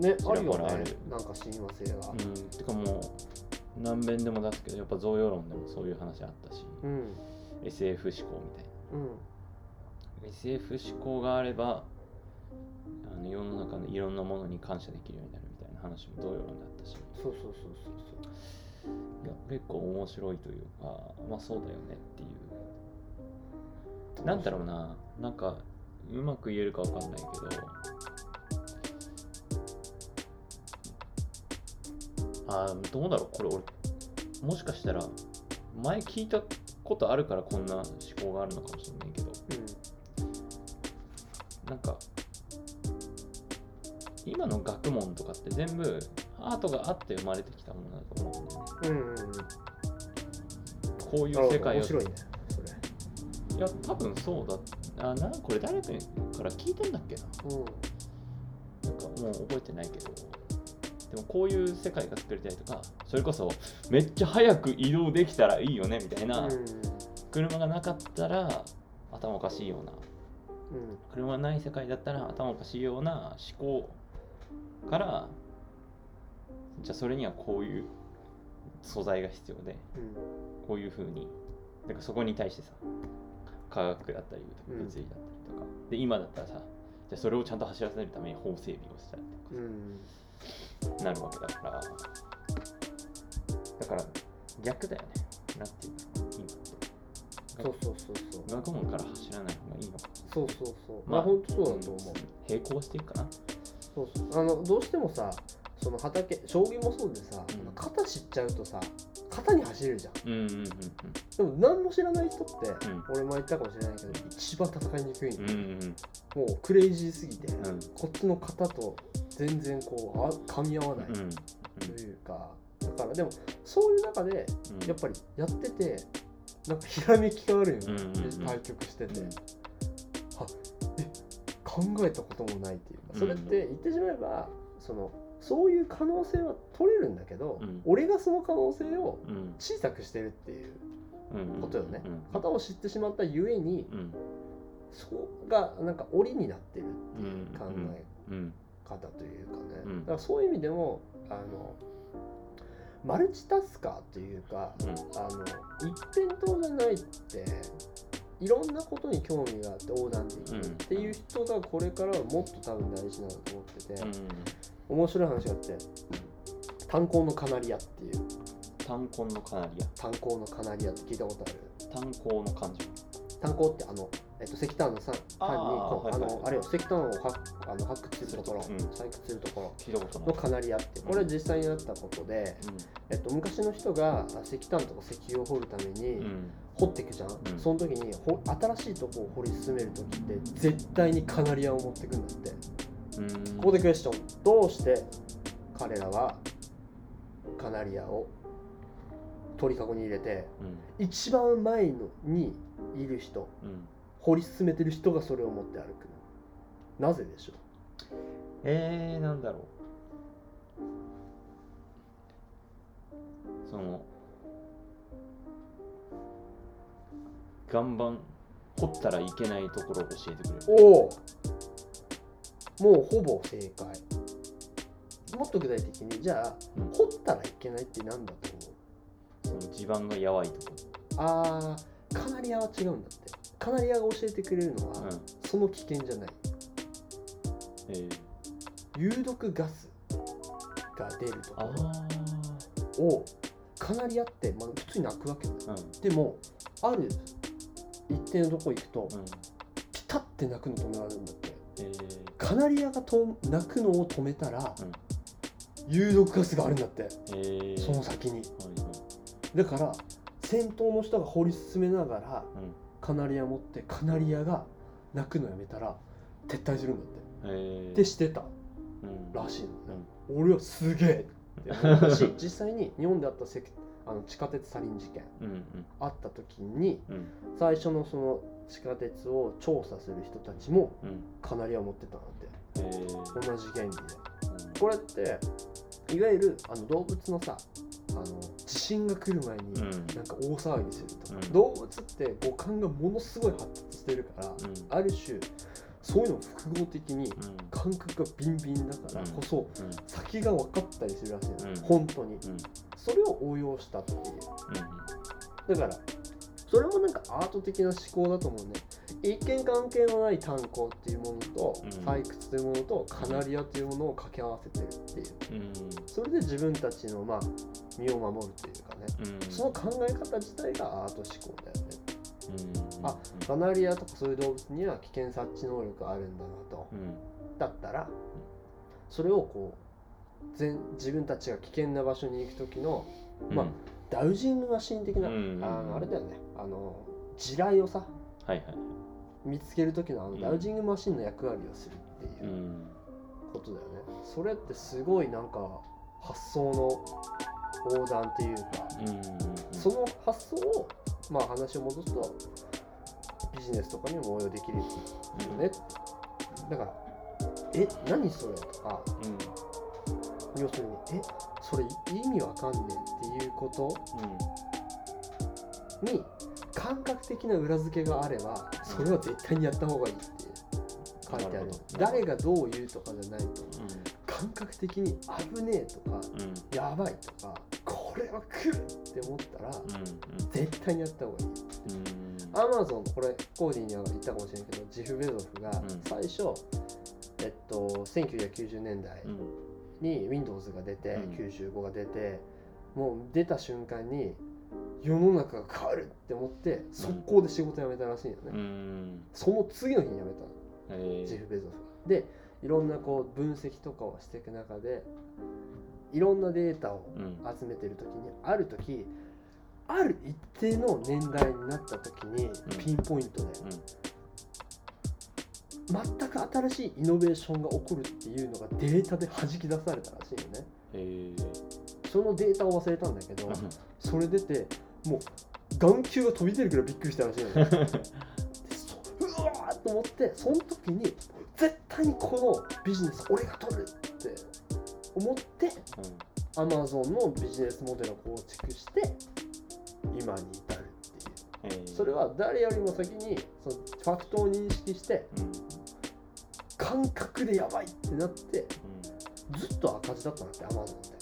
ねあるよね。なんか親和性が。うん。てかもう何遍でも出すけどやっぱ贈与論でもそういう話あったし、うん。SF 思考みたいうん。な SF 思考があればあの世の中のいろんなものに感謝できるようにな話も贈与論だったし。そうそうそうそういや結構面白いというかまあそうだよねっていう。そうなんだろうななんかうまく言えるかわかんないけどあーどうだろうこれ俺。もしかしたら前聞いたことあるからこんな思考があるのかもしれないけど。なんか今の学問とかって全部アートがあって生まれてきたものだと思うんだよね。うんうんうん。うんこういう世界を面白いねそれいや多分そうだ。あなこれ誰かから聞いたんだっけな。うんなんかもう覚えてないけど。でもこういう世界が作りたいとかそれこそめっちゃ早く移動できたらいいよねみたいな、うん。車がなかったら頭おかしいような。うん。車がない世界だったら頭おかしいような思考からじゃあそれにはこういう素材が必要でうん。こういうふうになんかそこに対してさ科学だったりうん。物理だったりとか、で今だったらさじゃあそれをちゃんと走らせるために法整備をしたりとかうん。なるわけだから。だから逆だよね。なんていうか今そうそうそうそう。学問から走らない方がいいのか。そうそうそう。まあ本当そうだと思う。並行していくかなそうそう。あのどうしてもさその畑将棋もそうでさ、うん。型知っちゃうとさ型に走れるじゃん。うんうんうんでも何も知らない人って、うん。俺も言ったかもしれないけど一番戦いにくいの、うんうんうん。もうクレイジーすぎて、うん。こっちの型と全然こうあ噛み合わないうん。うん。というか、だからでもそういう中でうん。やっぱりやっててなんかひらめきがあるよね、うんうんうん。対局してて、うん。あえ考えたこともないっていうかそれって言ってしまえばそのそういう可能性は取れるんだけど、うん。俺がその可能性をうん。小さくしてるっていううん。ことよね。うん。型を知ってしまったゆえにうん。そこがなんか檻になってるっていう考えうん方というかね、うん。だからそういう意味でもあのマルチタスカーというかうん。あの一辺倒じゃないっていろんなことに興味があって横断的に、うんっていう人がこれからはもっと多分大事なんだと思ってて、うん。面白い話があって炭鉱のカナリアっていう。炭鉱のカナリ炭鉱のカナリアって聞いたことある？ア炭鉱の漢字炭鉱ってあの、えっと、石炭のさ炭にこうあのあれよ石炭をはあの発掘するところ、うん。採掘するところのカナリアってこれ実際にあったことで、えっと、昔の人があ石炭とか石油を掘るために掘っていくじゃん、ん。その時にほ新しいとこを掘り進める時って絶対にカナリアを持ってくんだって。うん。ここでクエスチョン。どうして彼らはカナリアを鳥かごに入れてうん。一番前のにいる人うん。掘り進めてる人がそれを持って歩くなぜでしょえー、なんだろう。その岩盤掘ったらいけないところを教えてくれる。うおおもうほぼ正解。もっと具体的にじゃあうん。掘ったらいけないって何だと思う？その地盤がやばいとこあーカナリアは違うんだって。カナリアが教えてくれるのは、ろ、うん。その危険じゃない。えー、有毒ガスが出るとあこあろをカナリアって、まあ、普通に鳴くわけようん。でもある一定のとこ行くとうん。ピタッて鳴くの止められるんだって。えー、カナリアがと鳴くのを止めたら、うん。有毒ガスがあるんだって。えー、その先に。だから先頭の人が掘り進めながらうん。カナリア持ってカナリアが鳴くのやめたら撤退するんだって。えー、でしてた。うん。らしいのね、俺はすげえって (laughs) 実際に日本であったせあの地下鉄サリン事件うんうん。あった時にうん。最初のその地下鉄を調査する人たちもうん。カナリアを持ってたんだって。えー。同じ原理で。うん。これっていわゆるあの動物のさあの地震が来る前にうん。なんか大騒ぎするとか、うん。動物って五感がものすごい発達してるから、うん。ある種そういうのを複合的にうん。感覚がビンビンだからこそ、うん。先が分かったりするらしいの、うん。本当に。うん。それを応用したっていう。うん。だからそれもなんかアート的な思考だと思うね。一見関係のない炭鉱っていうものと、うん。採掘というものとカナリアというものを掛け合わせてるっていう。うん。それで自分たちのまあ身を守るというかね。うん。その考え方自体がアート思考だよね。うんあカナリアとかそういう動物には危険察知能力があるんだなと。うん。だったらそれをこう全自分たちが危険な場所に行く時のうん。まあダウジングマシン的な、うん。あのあれだよね。あの地雷をさはいはい見つける時のあのうん。ダウジングマシンの役割をするってういうん。ことだよね、それってすごいなんか発想の横断っていうか、その発想をまあ話を戻すとビジネスとかにも応用できるよね。だから「え何それ?」とか要するに「えそれ意味わかんねえ」っていうことに感覚的な裏付けがあればそれは絶対にやった方がいいって書いてある。なるほど。誰がどう言うとかじゃないと感覚的に危ねえとかうんうん。やばいとかこれは来るって思ったらうん絶対にやった方がいい。うん。アマゾンこれコーディには言ったかもしれんけどジフ・ベゾフがうん。最初、えっと1990年代うん。に Windows が出て、うん。95が出てもう出た瞬間に世の中が変わるって思って速攻で仕事辞めたらしいよね、うん。その次の日に辞めたの。えジェフ・ベゾフが。でいろんなこう分析とかをしていく中でいろんなデータをうん。集めてる時にある時ある一定の年代になった時にピンポイントで全く新しいイノベーションが起こるっていうのがデータで弾き出されたらしいよね。えそのデータを忘れたんだけどそれ出てもう眼球が飛び出るくらいびっくりしたらしいのね。(laughs) うわーと思ってその時に絶対にこのビジネス俺が取るって思ってアマゾンのビジネスモデルを構築して今に至るっていう。それは誰よりも先にそのファクトを認識して感覚でやばいってなってずっと赤字だったんだってアマゾンって。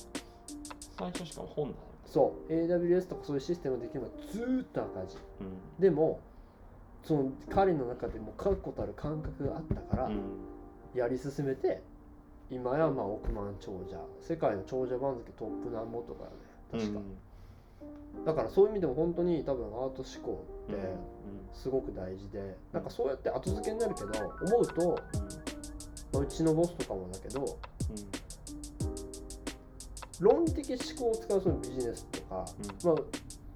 最初しかも本だよそう。AWS とかそういうシステムができるのはずーっと赤字。うん。でもその彼の中でも確固たる感覚があったからうん。やり進めて今やまあ億万長者世界の長者番付トップなんぼとかね確か、だからそういう意味でも本当に多分アート思考ってすごく大事でなんかそうやって後付けになるけど思うと、まあうちのボスとかもだけど論理的思考を使うそのビジネスとか、まあ、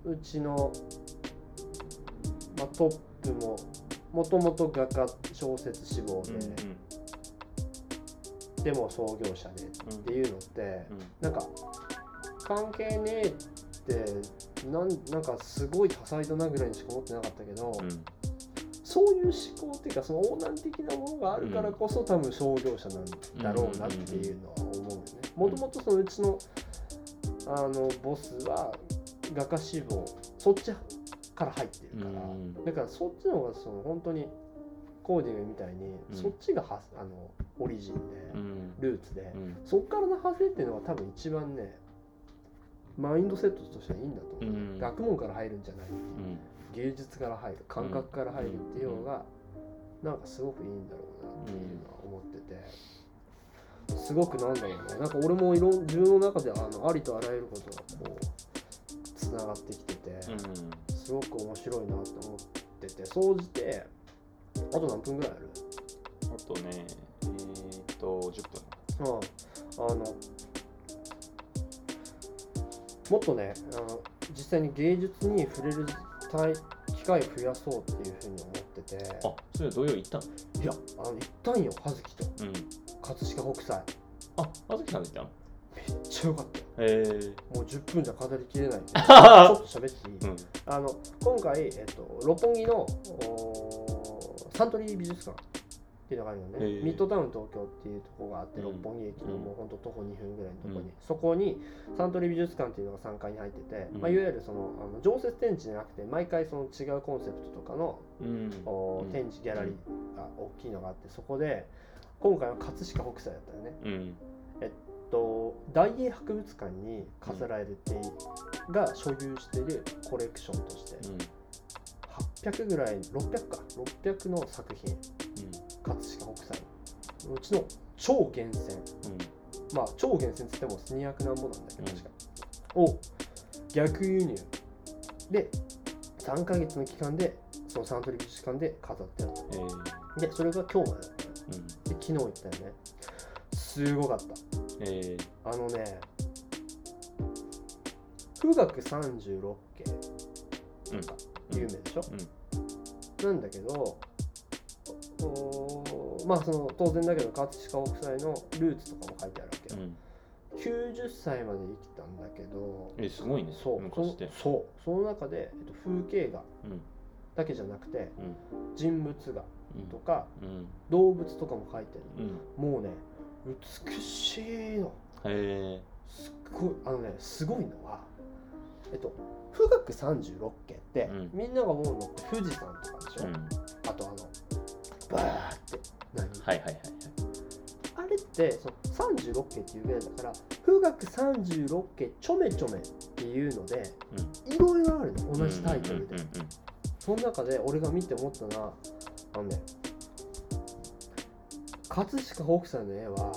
うちの、まあ、トップももともと画家小説志望で、でも創業者でっていうのって、なんか関係ねえってなんなんかすごい多彩だなぐらいにしか思ってなかったけど、そういう思考っていうかその横断的なものがあるからこそ、多分創業者なんだろうなっていうのは思うよね。もともとそのうちのあのボスは画家志望そっちから入ってるから、だからそっちの方がその本当にコーディングみたいに、うん。そっちがはあのオリジンで、ルーツで、うん。そっからの派生っていうのが多分一番ねマインドセットとしてはいいんだと思う、うん。学問から入るんじゃない芸術から入る感覚から入るっていうのが、なんかすごくいいんだろうなっていうのは思ってて、すごくなんだろうね。なんか俺もいろん自分の中であのありとあらゆることがこうつながってきてて、すごく面白いなと思ってて。総じてあと何分ぐらいある？あとねえーっと10分。うん、あのもっとねあの実際に芸術に触れる体機会を増やそうっていうふうに思ってて。あそれ土曜行ったの？いやあの行ったんよ葉月と。うん。葛飾北斎。ああずきさん行ったの？めっちゃ良かった。えもう10分じゃ語りきれない。ん (laughs) でちょっと喋っていい、うん。あの今回、えっと、六本木のサントリー美術館っていうのがあるよね、へーミッドタウン東京っていうところがあって、うん。六本木駅のもうほんと徒歩2分ぐらいのところに、うん。そこにサントリー美術館っていうのが3階に入ってて、うん。まあ、いわゆるそのあの常設展示じゃなくて毎回その違うコンセプトとかのうん。おうん。展示ギャラリーが大きいのがあってそこで今回は葛飾北斎だったよね。うん。と大英博物館に飾られてが所有しているコレクションとして800ぐらい600か。600の作品。葛飾北斎。のうちの超厳選。まあ超厳選って言っても200何ぼなんだけどうん。確か、を逆輸入。で3ヶ月の期間でそのサントリー美術館で飾ってあるえー。でそれが今日までだった。のうん。で昨日行ったよね。すごかった。えあのね富岳36家うん。が有名でしょ、なんだけどおまあその当然だけど葛飾北斎のルーツとかも書いてあるわけよ、うん。90歳まで生きたんだけどえすごいねそう昔って。そそうその中で、えっと、風景画うん。だけじゃなくてうん。人物画うん。とかうん。動物とかも描いてるうん。もうね美しいの。へえすっごいあのねすごいのはえっと富岳36家って、うん。みんなが思うのって富士山とかでしょ、うん。あとあのバーって何、はいはいはいあれってその36家っていうぐらいだから富岳36家ちょめちょめっていうのでいろいろあるの。同じタイトルで、その中で俺が見て思ったのはあのね葛飾北斎の絵は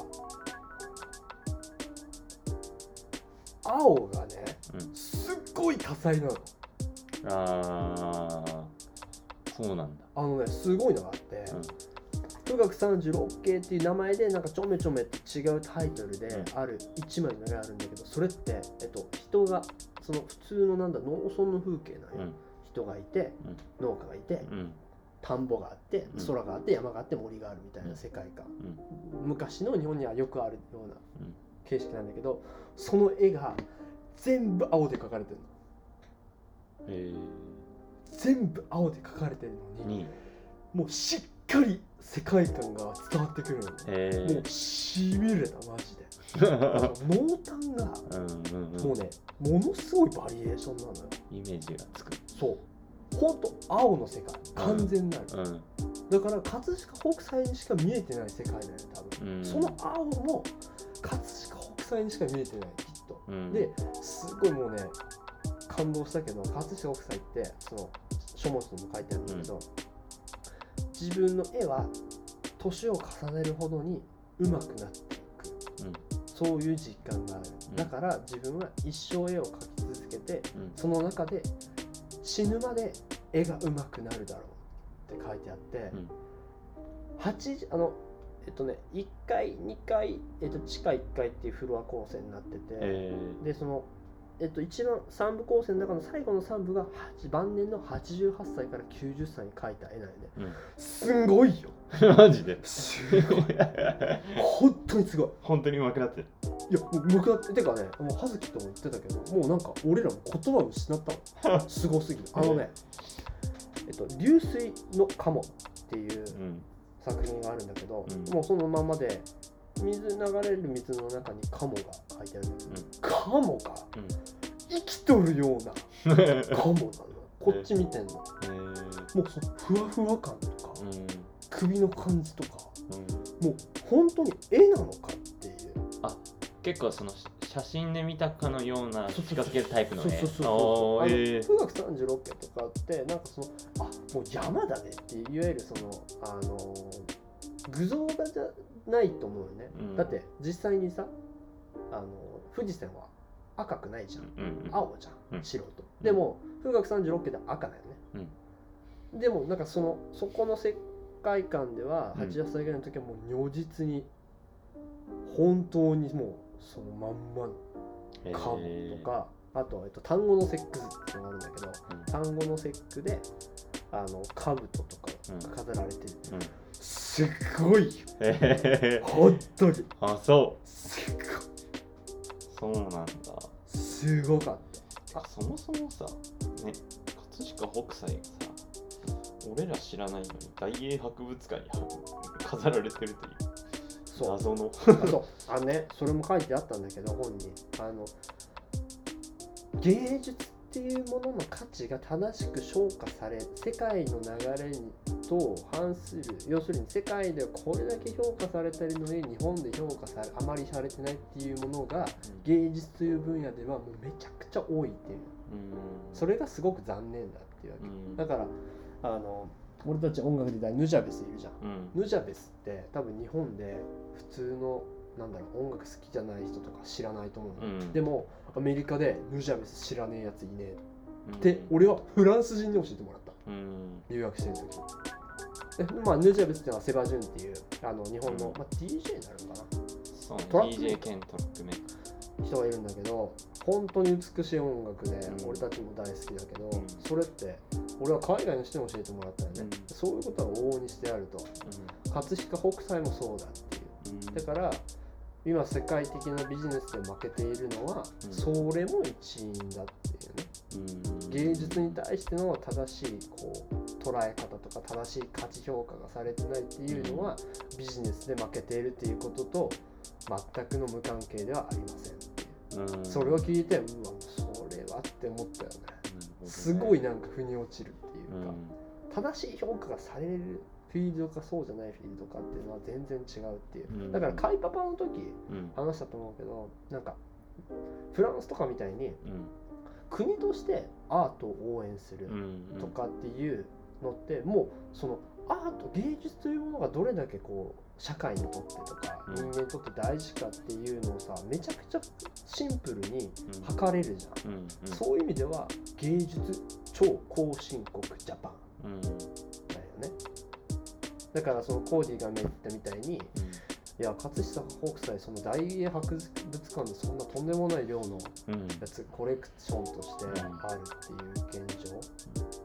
青がねうんすっごい多彩なの。ああそうなんだ。あのねすごいのがあって富岳36系っていう名前でなんかちょめちょめって違うタイトルでうん。ある一枚の絵があるんだけどそれって、えっと、人がその普通のなんだ農村の風景なん人がいて農家がいてうん。田んぼがあってうん。空があって山があって森があるみたいな世界観、昔の日本にはよくあるようなうん。形式なんだけどその絵が全部青で描かれてるの。へ全部青で描かれてるのにえに。もうしっかり世界観が伝わってくるの。へもうしびれたマジで。濃淡がうんうん。うんもうねものすごいバリエーションなのよ。イメージがつく。そう。ほんと青の世界。完全なる、うん。だから葛飾北斎にしか見えてない世界だよ多分、うん。その青も葛飾北斎にしか見えてないと。うん。ですごいもうね感動したけど葛飾北斎ってその書物にも書いてあるんだけど、自分の絵は年を重ねるほどに上手くなっていく、うん。そういう実感がある、うん。だから自分は一生絵を描き続けてうん。その中で死ぬまで絵が上手くなるだろうって書いてあって、うん。80あのえっとね1階2階、えっと、地下1階っていうフロア構成になってて、へでそのえっと一番3部構成の中の最後の3部が8晩年の88歳から90歳に描いた絵なんよね。えうん。すんごいよ。(laughs) マジで？すごい。(laughs) 本当にすごい。本当に上手くなってる？いやもう向かっててかねもう葉月とも言ってたけどもうなんか俺らも言葉を失ったの。(laughs) すごすぎるあのねえっと「流水の鴨」っていううん作品があるんだけど、うん。もうそのままで水流れる水の中に鴨が書いてある。ん。だけど、鴨が？うん。生きとるようなうんへ鴨なの。こっち見てんの。えもうそのふわふわ感とか、うん。首の感じとかうん。もう本当に絵なのかっていう。結構その写真で見たかのようなそうそう近づけるタイプの絵そうそうそうえ富岳36家とかってなんかそのあもう山だねっていわゆるそのあの具象画じゃないと思うよね、うん。だって実際にさあの富士山は赤くないじゃん。ーうんうん。青じゃん、うん。白と。でも富岳36家で赤だよね、でもなんかそのそこの世界観ではうん。88歳ぐらいの時はもう如実に本当にもうそのまんまのカモとか、あと,、えっと単語の節句図っていうのがあるんだけどうん。単語の節句であの兜とかが飾られてる、うん。すっごいよ。へー。本当に。あそう。すっそうなんだ。ごいすごかった。あそもそもさね葛飾北斎がさ俺ら知らないのに大英博物館に飾られてるというそう。謎の。あとあのねそれも書いてあったんだけど本に。あの芸術っていうものの価値が正しく評価され世界の流れにと反する。要するに世界ではこれだけ評価されてるのに日本で評価されあまりされてないっていうものが芸術という分野ではもうめちゃくちゃ多いっていう。うん。それがすごく残念だっていうわけ。うん。だからあの俺たち音楽で言ったらヌジャベスいるじゃん。うん。ヌジャベスって多分日本で普通のなんだろう音楽好きじゃない人とか知らないと思うの、うん。でもアメリカでヌジャベス知らねえやついねえうん。って俺はフランス人に教えてもらった。うん。留学してる時に。でまあヌジャベスっていうのはセバジュンっていうあの日本の、うん。まあ、DJ になるのかな。そうね。トラック？DJ 兼トラックメ人がいるんだけど本当に美しい音楽で、うん。俺たちも大好きだけど、うん。それって俺は海外の人に教えてもらったよね、うん。そういうことは往々にしてあると。ー葛飾北斎もそうだっていう。うん。だから今世界的なビジネスで負けているのは、うん。それも一因だっていうね。うん。芸術に対しての正しいこう捉え方とか正しい価値評価がされてないっていうのは、ビジネスで負けているっていうことと全くの無関係ではありませんっていう。うん。それを聞いてうわそれはって思ったよねねすごいなんか腑に落ちるっていううか、ん。正しい評価がされるフィールドかそうじゃないフィールドかっていうのは全然違うっていう、うん。だからカイパパの時うん。話したと思うけどなんかフランスとかみたいにうん。国としてアートを応援するうん。とかっていうのってもうそのアート芸術というものがどれだけこう社会にとってとかうん。人間にとって大事かっていうのをさめちゃくちゃシンプルにうん。測れるじゃん。うんうん。そういう意味では芸術超後進国ジャパンうん。だよね。だからそのコーディが言ったみたいにいや葛飾北斎その大英博物館でそんなとんでもない量のうん。やつコレクションとしてあるっていう現状、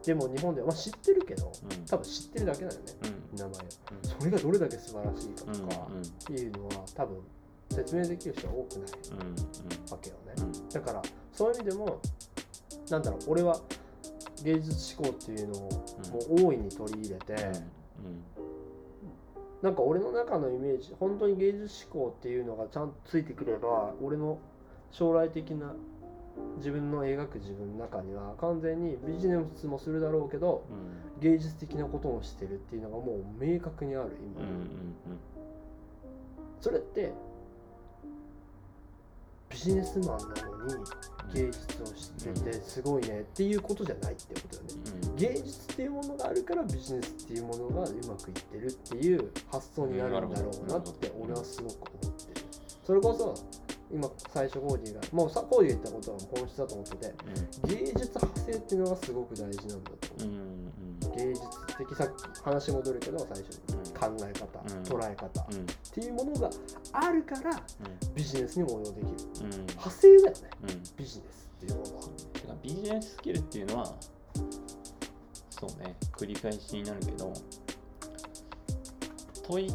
でも日本では、まあ、知ってるけどうん。多分知ってるだけだよね。うん名前をそれがどれだけ素晴らしいかうんとかっていうのは多分説明できる人は多くないうんわけよね。うんだからそういう意味でもなんだろう俺は芸術思考っていうのをもう大いに取り入れて、なんか俺の中のイメージ本当に芸術思考っていうのがちゃんとついてくれば俺の将来的な自分の描く自分の中には完全にビジネスもするだろうけどうん。芸術的なこともしてるっていうのがもう明確にある今、うんうんそれってビジネスマンなのに芸術を知っててすごいねっていうことじゃないってことよね。うん。芸術っていうものがあるからビジネスっていうものがうまくいってるっていう発想になるんだろうなって俺はすごく思ってる。それこそ今最初コーディがもうさコーディが言ったことは本質だと思ってて芸術派生っていうのがすごく大事なんだと。思う、うん。うん。芸術的さっき話戻るけど最初に考え方、うん。捉え方っうん。ていうものがあるからビジネスにも応用できる。うん。うん派生だよねうん。ビジネスっていうものは。てかビジネススキルっていうのはそうね繰り返しになるけど問い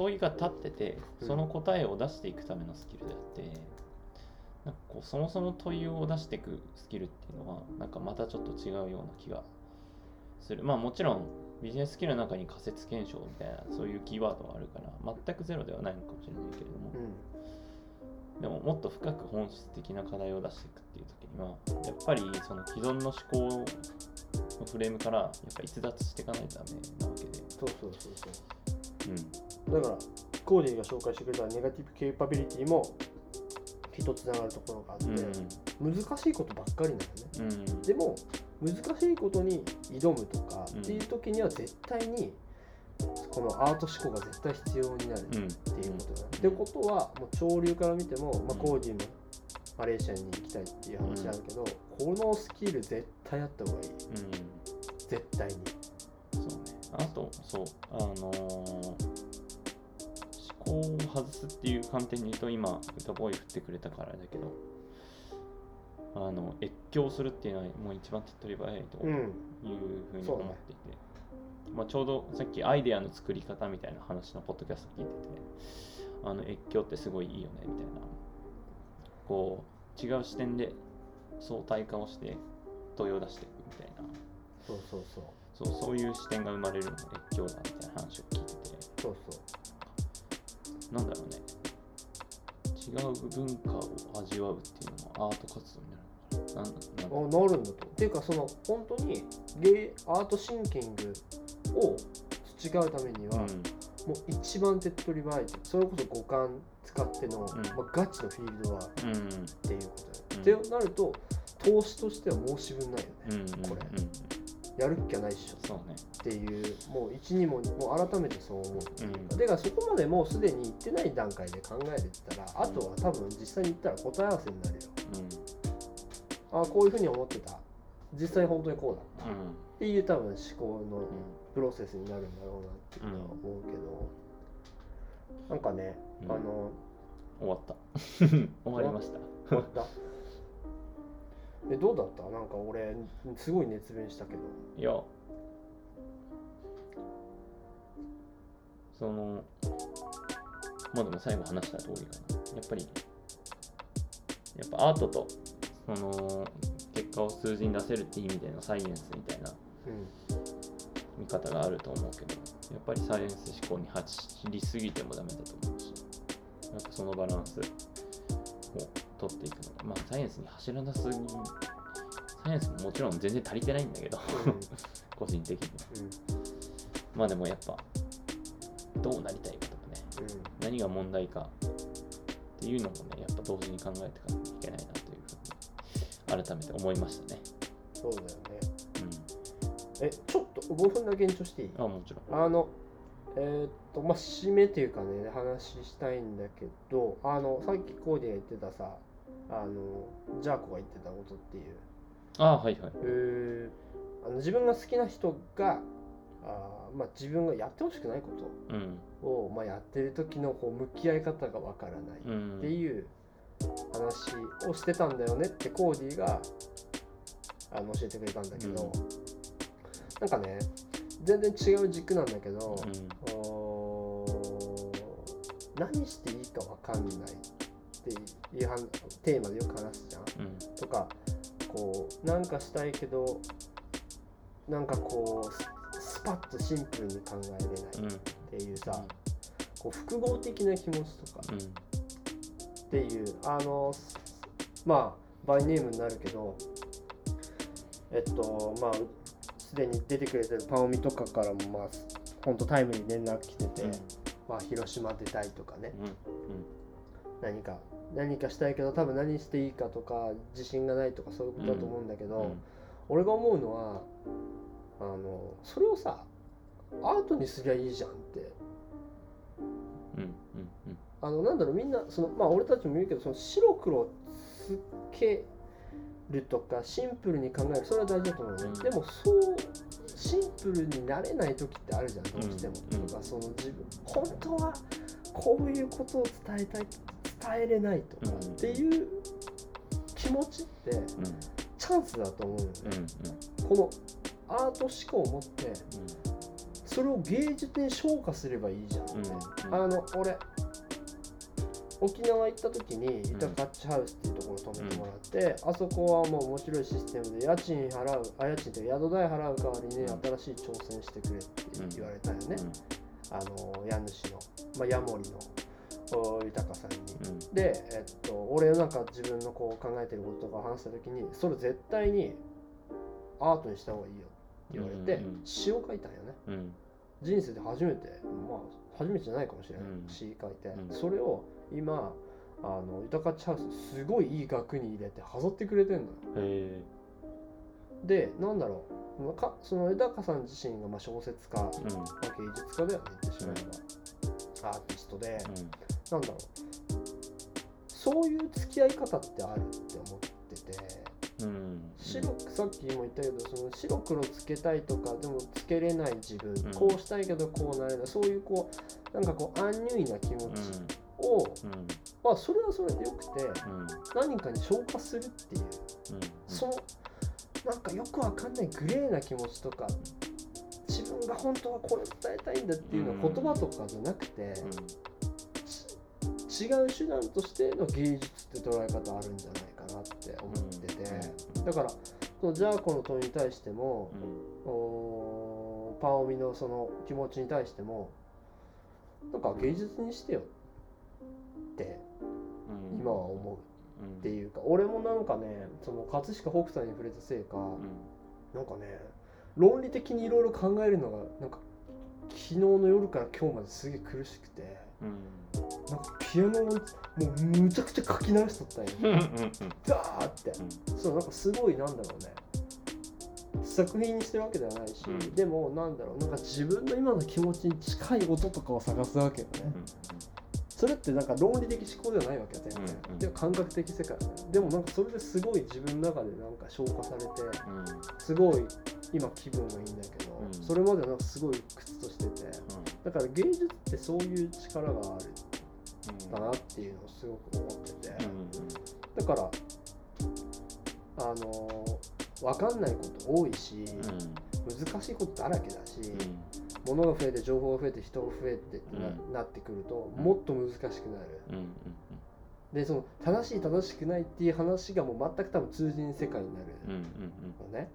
問いが立っててうん。その答えを出していくためのスキルであって、なんかこうそもそも問いを出していくスキルっていうのはなんかまたちょっと違うような気がする。まあもちろんビジネススキルの中に仮説検証みたいなそういうキーワードはあるから全くゼロではないのかもしれないけれども、うん。でももっと深く本質的な課題を出していくっていう時にはやっぱりその既存の思考のフレームからやっぱ逸脱していかないとダメなわけで、そうそうそうそう。うんだからコーディが紹介してくれたネガティブケイパビリティも一つながるところがあって、難しいことばっかりなのねうんうん。でも難しいことに挑むとかうん。っていう時には絶対にこのアート思考が絶対必要になるってうん。いうことだね。ってことはもう潮流から見ても、まあ、うん。コーディもマレーシアに行きたいっていう話あるけど、このスキル絶対あった方がいい。絶対に。そうね。あとそう。あのーを外すっていう観点で言うと今歌ボーイ振ってくれたからだけどあの越境するっていうのはもう一番手っ取り早いとうん、いうふうに思っていて、まあ、ちょうどさっきアイデアの作り方みたいな話のポッドキャスト聞いててあの越境ってすごいいいよねみたいな。こう違う視点で相対化をして問いを出していくみたいな。そうそうそう。そうそういう視点が生まれるのが越境だみたいな話を聞いてて。そうそうなんだろうね。違う文化を味わうっていうのもアート活動になるのかな。なんなるんだと。っていうかその本当にゲイアートシンキングを培うためには、もう一番手っ取り早いそれこそ五感使っての、ん。まあ、ガチのフィールドはっうん。うんていうことだよ。うん。ってなると投資としては申し分ないよね、うんうんこれうんやるっきゃないっしょ。そうね。っていうもう一にももう改めてそう思う。っていうん。だからそこまでもうすでに行ってない段階で考えてたらあとは多分実際に行ったら答え合わせになるよ。あこういうふうに思ってた。実際本当にこうだった、うん。うんっていう多分思考のプロセスになるんだろうなっていうのは思うけど、なんかね、うん。あの終わった？(laughs) 終わりました。終わったえどうだった？なんか俺すごい熱弁したけど。いや。そのまあでも最後話した通りかな。やっぱりやっぱアートとその結果を数字に出せるっていう意味でのサイエンスみたいなうん。見方があると思うけどやっぱりサイエンス思考に走りすぎてもダメだと思うしやっぱそのバランスを取っていくのがまあサイエンスに走らなす。ぎサイエンスももちろん全然足りてないんだけど (laughs) 個人的には。まあでもやっぱどうなりたいかとかね。うん。何が問題かっていうのもねやっぱ同時に考えていかなきゃいけないなというふうに改めて思いましたね。そうだよね。うえちょっと5分だけ延長していい？んあもちろん。あのえーっとまあ締めっていうかね話したいんだけどあのさっきコーディが言ってたさあのジャーコが言ってたことっていう。あはいはい。えー。あの自分が好きな人があー、まあ、自分がやってほしくないこうん。とを、まあ、やってる時のこう向き合い方がわからないうんっていう話をしてたんだよねってコーディがあの教えてくれたんだけど、うん。なんかね全然違う軸なんだけど、うん。何していいかわかんないっていう話テーマでよく話すじゃん。うん。とかこうなんかしたいけどなんかこうススパッとシンプルに考えれないっていうさ、こう複合的な気持ちとかうん。っていうあのまあバイネームになるけどえっとまあすでに出てくれてるパオミとかからもまあほんとタイムに連絡来てて、うん。まあ広島出たいとかね。うん何か何かしたいけど多分何していいかとか自信がないとかそういうことだと思うんだけど、うん。俺が思うのはあのそれをさアートにすりゃいいじゃんって。うんうんあのなんだろうみんなそのまあ俺たちも言うけどその白黒つけるとかシンプルに考えるそれは大事だと思うね、うん。でもそうシンプルになれない時ってあるじゃんどうしても、うん。とかその自分本当はこういうことを伝えたい伝えれないとかうんっていう気持ちってうんチャンスだと思うのね、うんこのアート思考を持ってそれを芸術に昇華すればいいじゃん。って、うん。あの俺沖縄行った時にイタカッチハウスっていうところ泊めてもらって、あそこはもう面白いシステムで家賃払うあ家賃って宿代払う代わりに新しい挑戦してくれって言われたよね、あの家主の、まあ、ヤモリのお豊さんに。で、えっと、俺なんか自分のこう考えてることとかを話した時にそれ絶対にアートにした方がいいよって言われて、うんうん詩を書いたんよね。うん。うん人生で初めてまあ初めてじゃないかもしれない、うん。詩書いて、うん。それを今あの豊かチハウスすごいいい額に入れて飾ってくれてんのよ。へでなんだろう。まあかその豊さん自身がまあ小説家、うん。あ、芸術家だよね言ってしまえば、アーティストで、なんだろう。そういう付き合い方ってあるって思ってて。うん。うん白くさっきも言ったけどその白黒つけたいとかでもつけれない自分、ん。こうしたいけどこうなれない。そういうこうなんかこうアンニュイな気持ちを、うん。まあそれはそれでよくてうん。何かに消化するっていう。そのなんかよくわかんないグレーな気持ちとか自分が本当はこれ伝えたいんだっていうのは言葉とかじゃなくて、違う手段としての芸術って捉え方あるんじゃないかなって思ってて、だからそのジャーコの問いに対しても、おーパオミのその気持ちに対してもなんか芸術にしてよって今は思うっていうか俺もなんかねその葛飾北斎に触れたせいか、なんかね論理的にいろいろ考えるのがなんか昨日の夜から今日まですげえ苦しくてなんかピアノをもうむちゃくちゃ書き直しとったんよ。ダーって。そうなんかすごいなんだろうね。作品にしてるわけではないし、うん。でもなんだろうなんか自分の今の気持ちに近い音とかを探すわけよね、それってなんか論理的思考ではないわけよ全然、うんうん。でも感覚的世界でもなんかそれですごい自分の中でなんか消化されてすごい今気分がいいんだけど、うん。それまではなんかすごい鬱としててだから芸術ってそういう力があるんだなっていうのをすごく思ってて、だからあの分かんないこと多いし、難しいことだらけだし、物が増えて情報が増えて人が増えてってな,、ってくるともっと難しくなる、でその正しい正しくないっていう話がもう全く多分通じん世界になる。のね、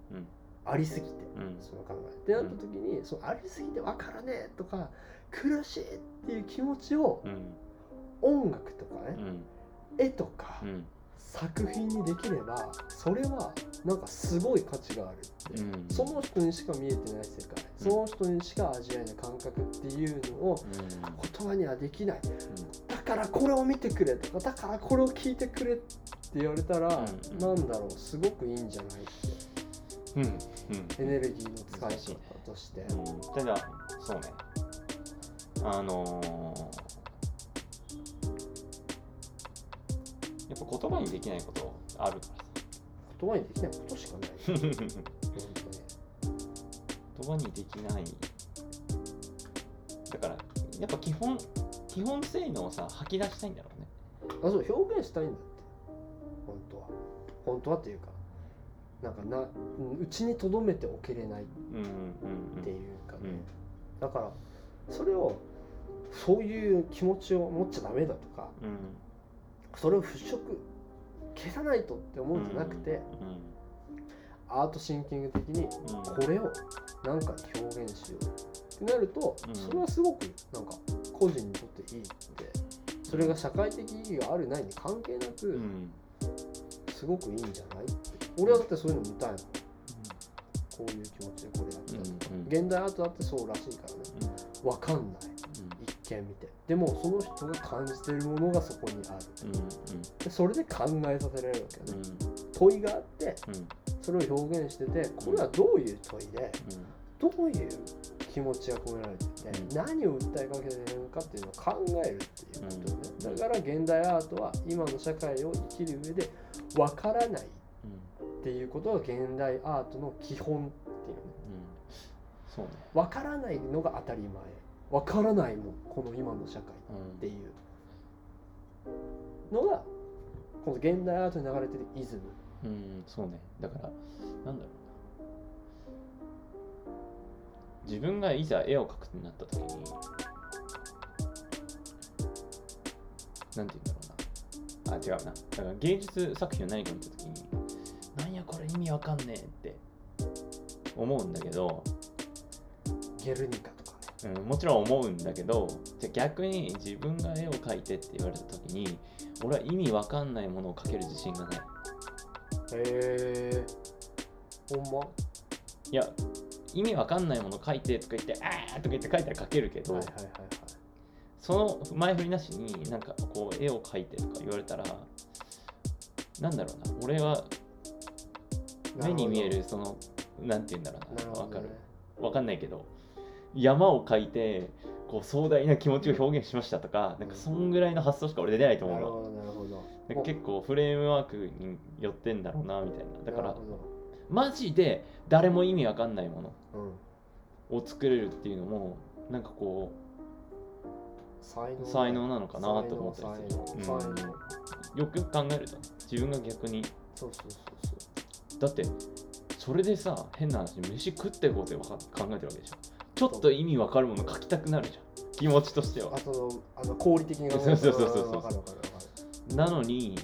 ありすぎて、その考え。ってなった時に、そのありすぎて分からねえとか苦しいっていう気持ちを、音楽とかね、絵とか、作品にできればそれはなんかすごい価値がある。って、うん、その人にしか見えてない世界、うん、その人にしか味わえない感覚っていうのを言葉にはできない、うん、だからこれを見てくれとかだからこれを聞いてくれって言われたら、うん、なんだろうすごくいいんじゃない？って、うん。エネルギーの使い方として。ただそうね。あのーやっぱ言葉にできないことあるからさ。言葉にできないことしかない。(laughs) 言葉にできない。だからやっぱ基本基本性能をさ吐き出したいんだろうね。あそう表現したいんだって。本当は。本当はっていうかなんかなうちにとどめておけれないっていうかね、だからそれをそういう気持ちを持っちゃダメだとか、うんそれを払拭消さないとって思うんじゃなくて、アートシンキング的にこれを何かに表現しようってなると、それはすごくなんか個人にとっていいってそれが社会的意義があるないに関係なく、すごくいいんじゃないって。俺はだってそういうの見たいの、こういう気持ちでこれやったとか、現代アートだってそうらしいからね、分かんない見見て。でもその人が感じてるものがそこにある、うんうん、でそれで考えさせられるわけね、うん、問いがあって、それを表現しててこれはどういう問いで、どういう気持ちが込められてて、何を訴えかけてるのかっていうのを考えるっていうことね、だから現代アートは今の社会を生きる上でわからないっていうことが現代アートの基本っていうね、そうね。分からないのが当たり前わからないもんこの今の社会っていう。のがこの現代アートに流れてるイズム。うんそうね。だからなんだろう。な自分がいざ絵を描くってなった時になんて言うんだろうな。あ違うな。だから芸術作品を何か見た時になんやこれ意味わかんねえって思うんだけどゲルニカうん、もちろん思うんだけどじゃ逆に自分が絵を描いてって言われた時に俺は意味わかんないものを描ける自信がない。へえ。ほんま？いや意味わかんないもの描いてとか言ってあーとか言って描いたら描けるけど、はいはいはいはい、その前振りなしになんかこう絵を描いてとか言われたらなんだろうな俺は目に見えるそのなんて言うんだろうなわ、ね、かる。わかんないけど山を描いてこう壮大な気持ちを表現しましたとか、なんかそんぐらいの発想しか俺出ないと思うの。なるほど結構フレームワークに寄ってんだろうなみたいな。だからマジで誰も意味わかんないものを作れるっていうのもなんかこう才能。才能なのかなと思ったりする、うん、よく考えると自分が逆に。そうそうそうそう。だってそれでさ変な話飯食っていこうって考えてるわけでしょちょっと意味わかるもの書きたくなるじゃん。気持ちとしては。あとあの合理的に。そうそうそうそう。そうなのに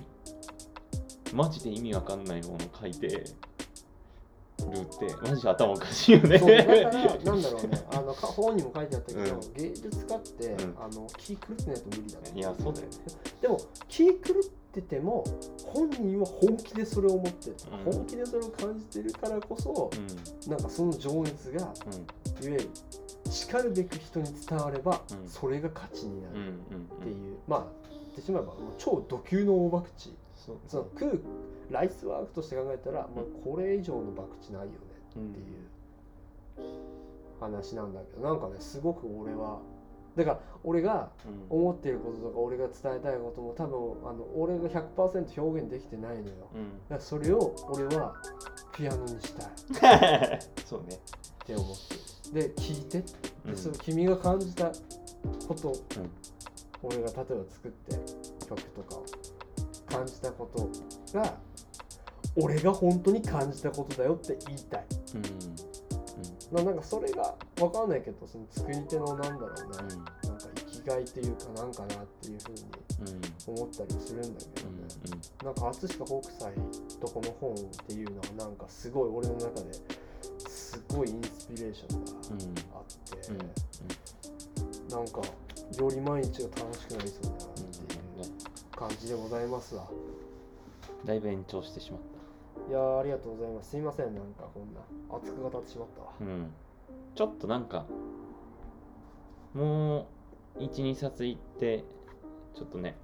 マジで意味わかんないもの書いてるってマジ頭おかしいよね。そうだからなんだろうね。あの本にも書いてあったけど、うん、芸術家って、うん、あの気狂ってないと無理だね。いやそうだよね。でも気狂ってても本人は本気でそれを思ってる、うん、本気でそれを感じてるからこそ、うん、なんかその情熱が、いわゆるしかるべく人に伝われば、それが価値になる。っていう、まあ言ってしまえば超ド級の大博打。そその食うライスワークとして考えたら、まあ、これ以上の博打ないよねっていう話なんだけどなんかねすごく俺はだから俺が思っていることとか俺が伝えたいことも多分あの俺が100%表現できてないのよ、うん、それを俺はピアノにしたい。(laughs) そうね。って思って。るで聞いて。って、うん。その君が感じたこと、俺が例えば作って曲とかを感じたことが俺が本当に感じたことだよって言いたい。うんななんかそれが分かんないけどその作り手のなんだろうね、うん。なんか生きがいというかなんかなっていうふうにうん。思ったりするんだけどね、うんなんか葛飾北斎とこの本っていうのはなんかすごい俺の中ですごいインスピレーションがあって、なんかより毎日が楽しくなりそうだなっていう感じでございますわ。だいぶ延長してしまっいやーありがとうございます。すいませんなんかこんな熱く語ってしまったわ。たうん。ちょっとなんかもう12冊いってちょっとね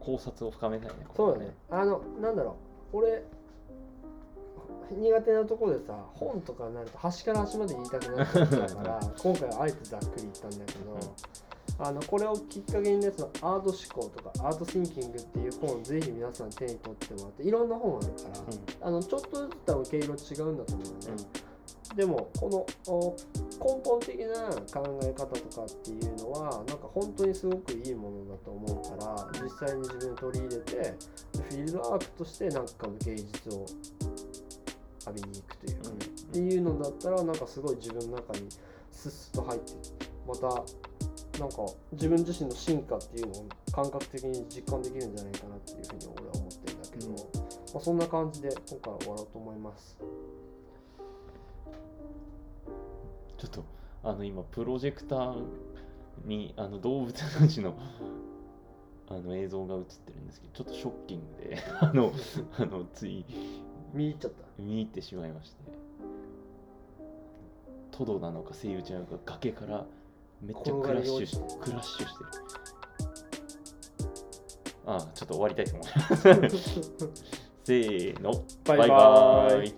考察を深めたいねここそうだね。あのなんだろう。俺苦手なところでさ本とかになると端から端まで言いたくなっちゃうから (laughs) 今回はあえてざっくり言ったんだけど、あのこれをきっかけにねそのアート思考とかアートシンキングっていう本をぜひ皆さん手に取ってもらっていろんな本あるから、あのちょっとずつ多分毛色違うんだと思うね、でもこのお根本的な考え方とかっていうのはなんか本当にすごくいいものだと思うから実際に自分で取り入れてフィールドアークとしてなんかの芸術を浴びに行くというか、っていうのだったらなんかすごい自分の中にスッスッと入ってまたなんか自分自身の進化っていうのを感覚的に実感できるんじゃないかなっていうふうに俺は思ってるんだけど、うんまあ、そんな感じで今回は終わろうと思います。ちょっとあの今プロジェクターにあの動物たちの (laughs) あの映像が映ってるんですけどちょっとショッキングで (laughs) あの (laughs) あのつい見入っちゃった。見入ってしまいましてトドなのかセイウチなのか崖からめっちゃクラッシュしてクラッシュしてる。ああちょっと終わりたいと思いますせーの。バイバーイ。イ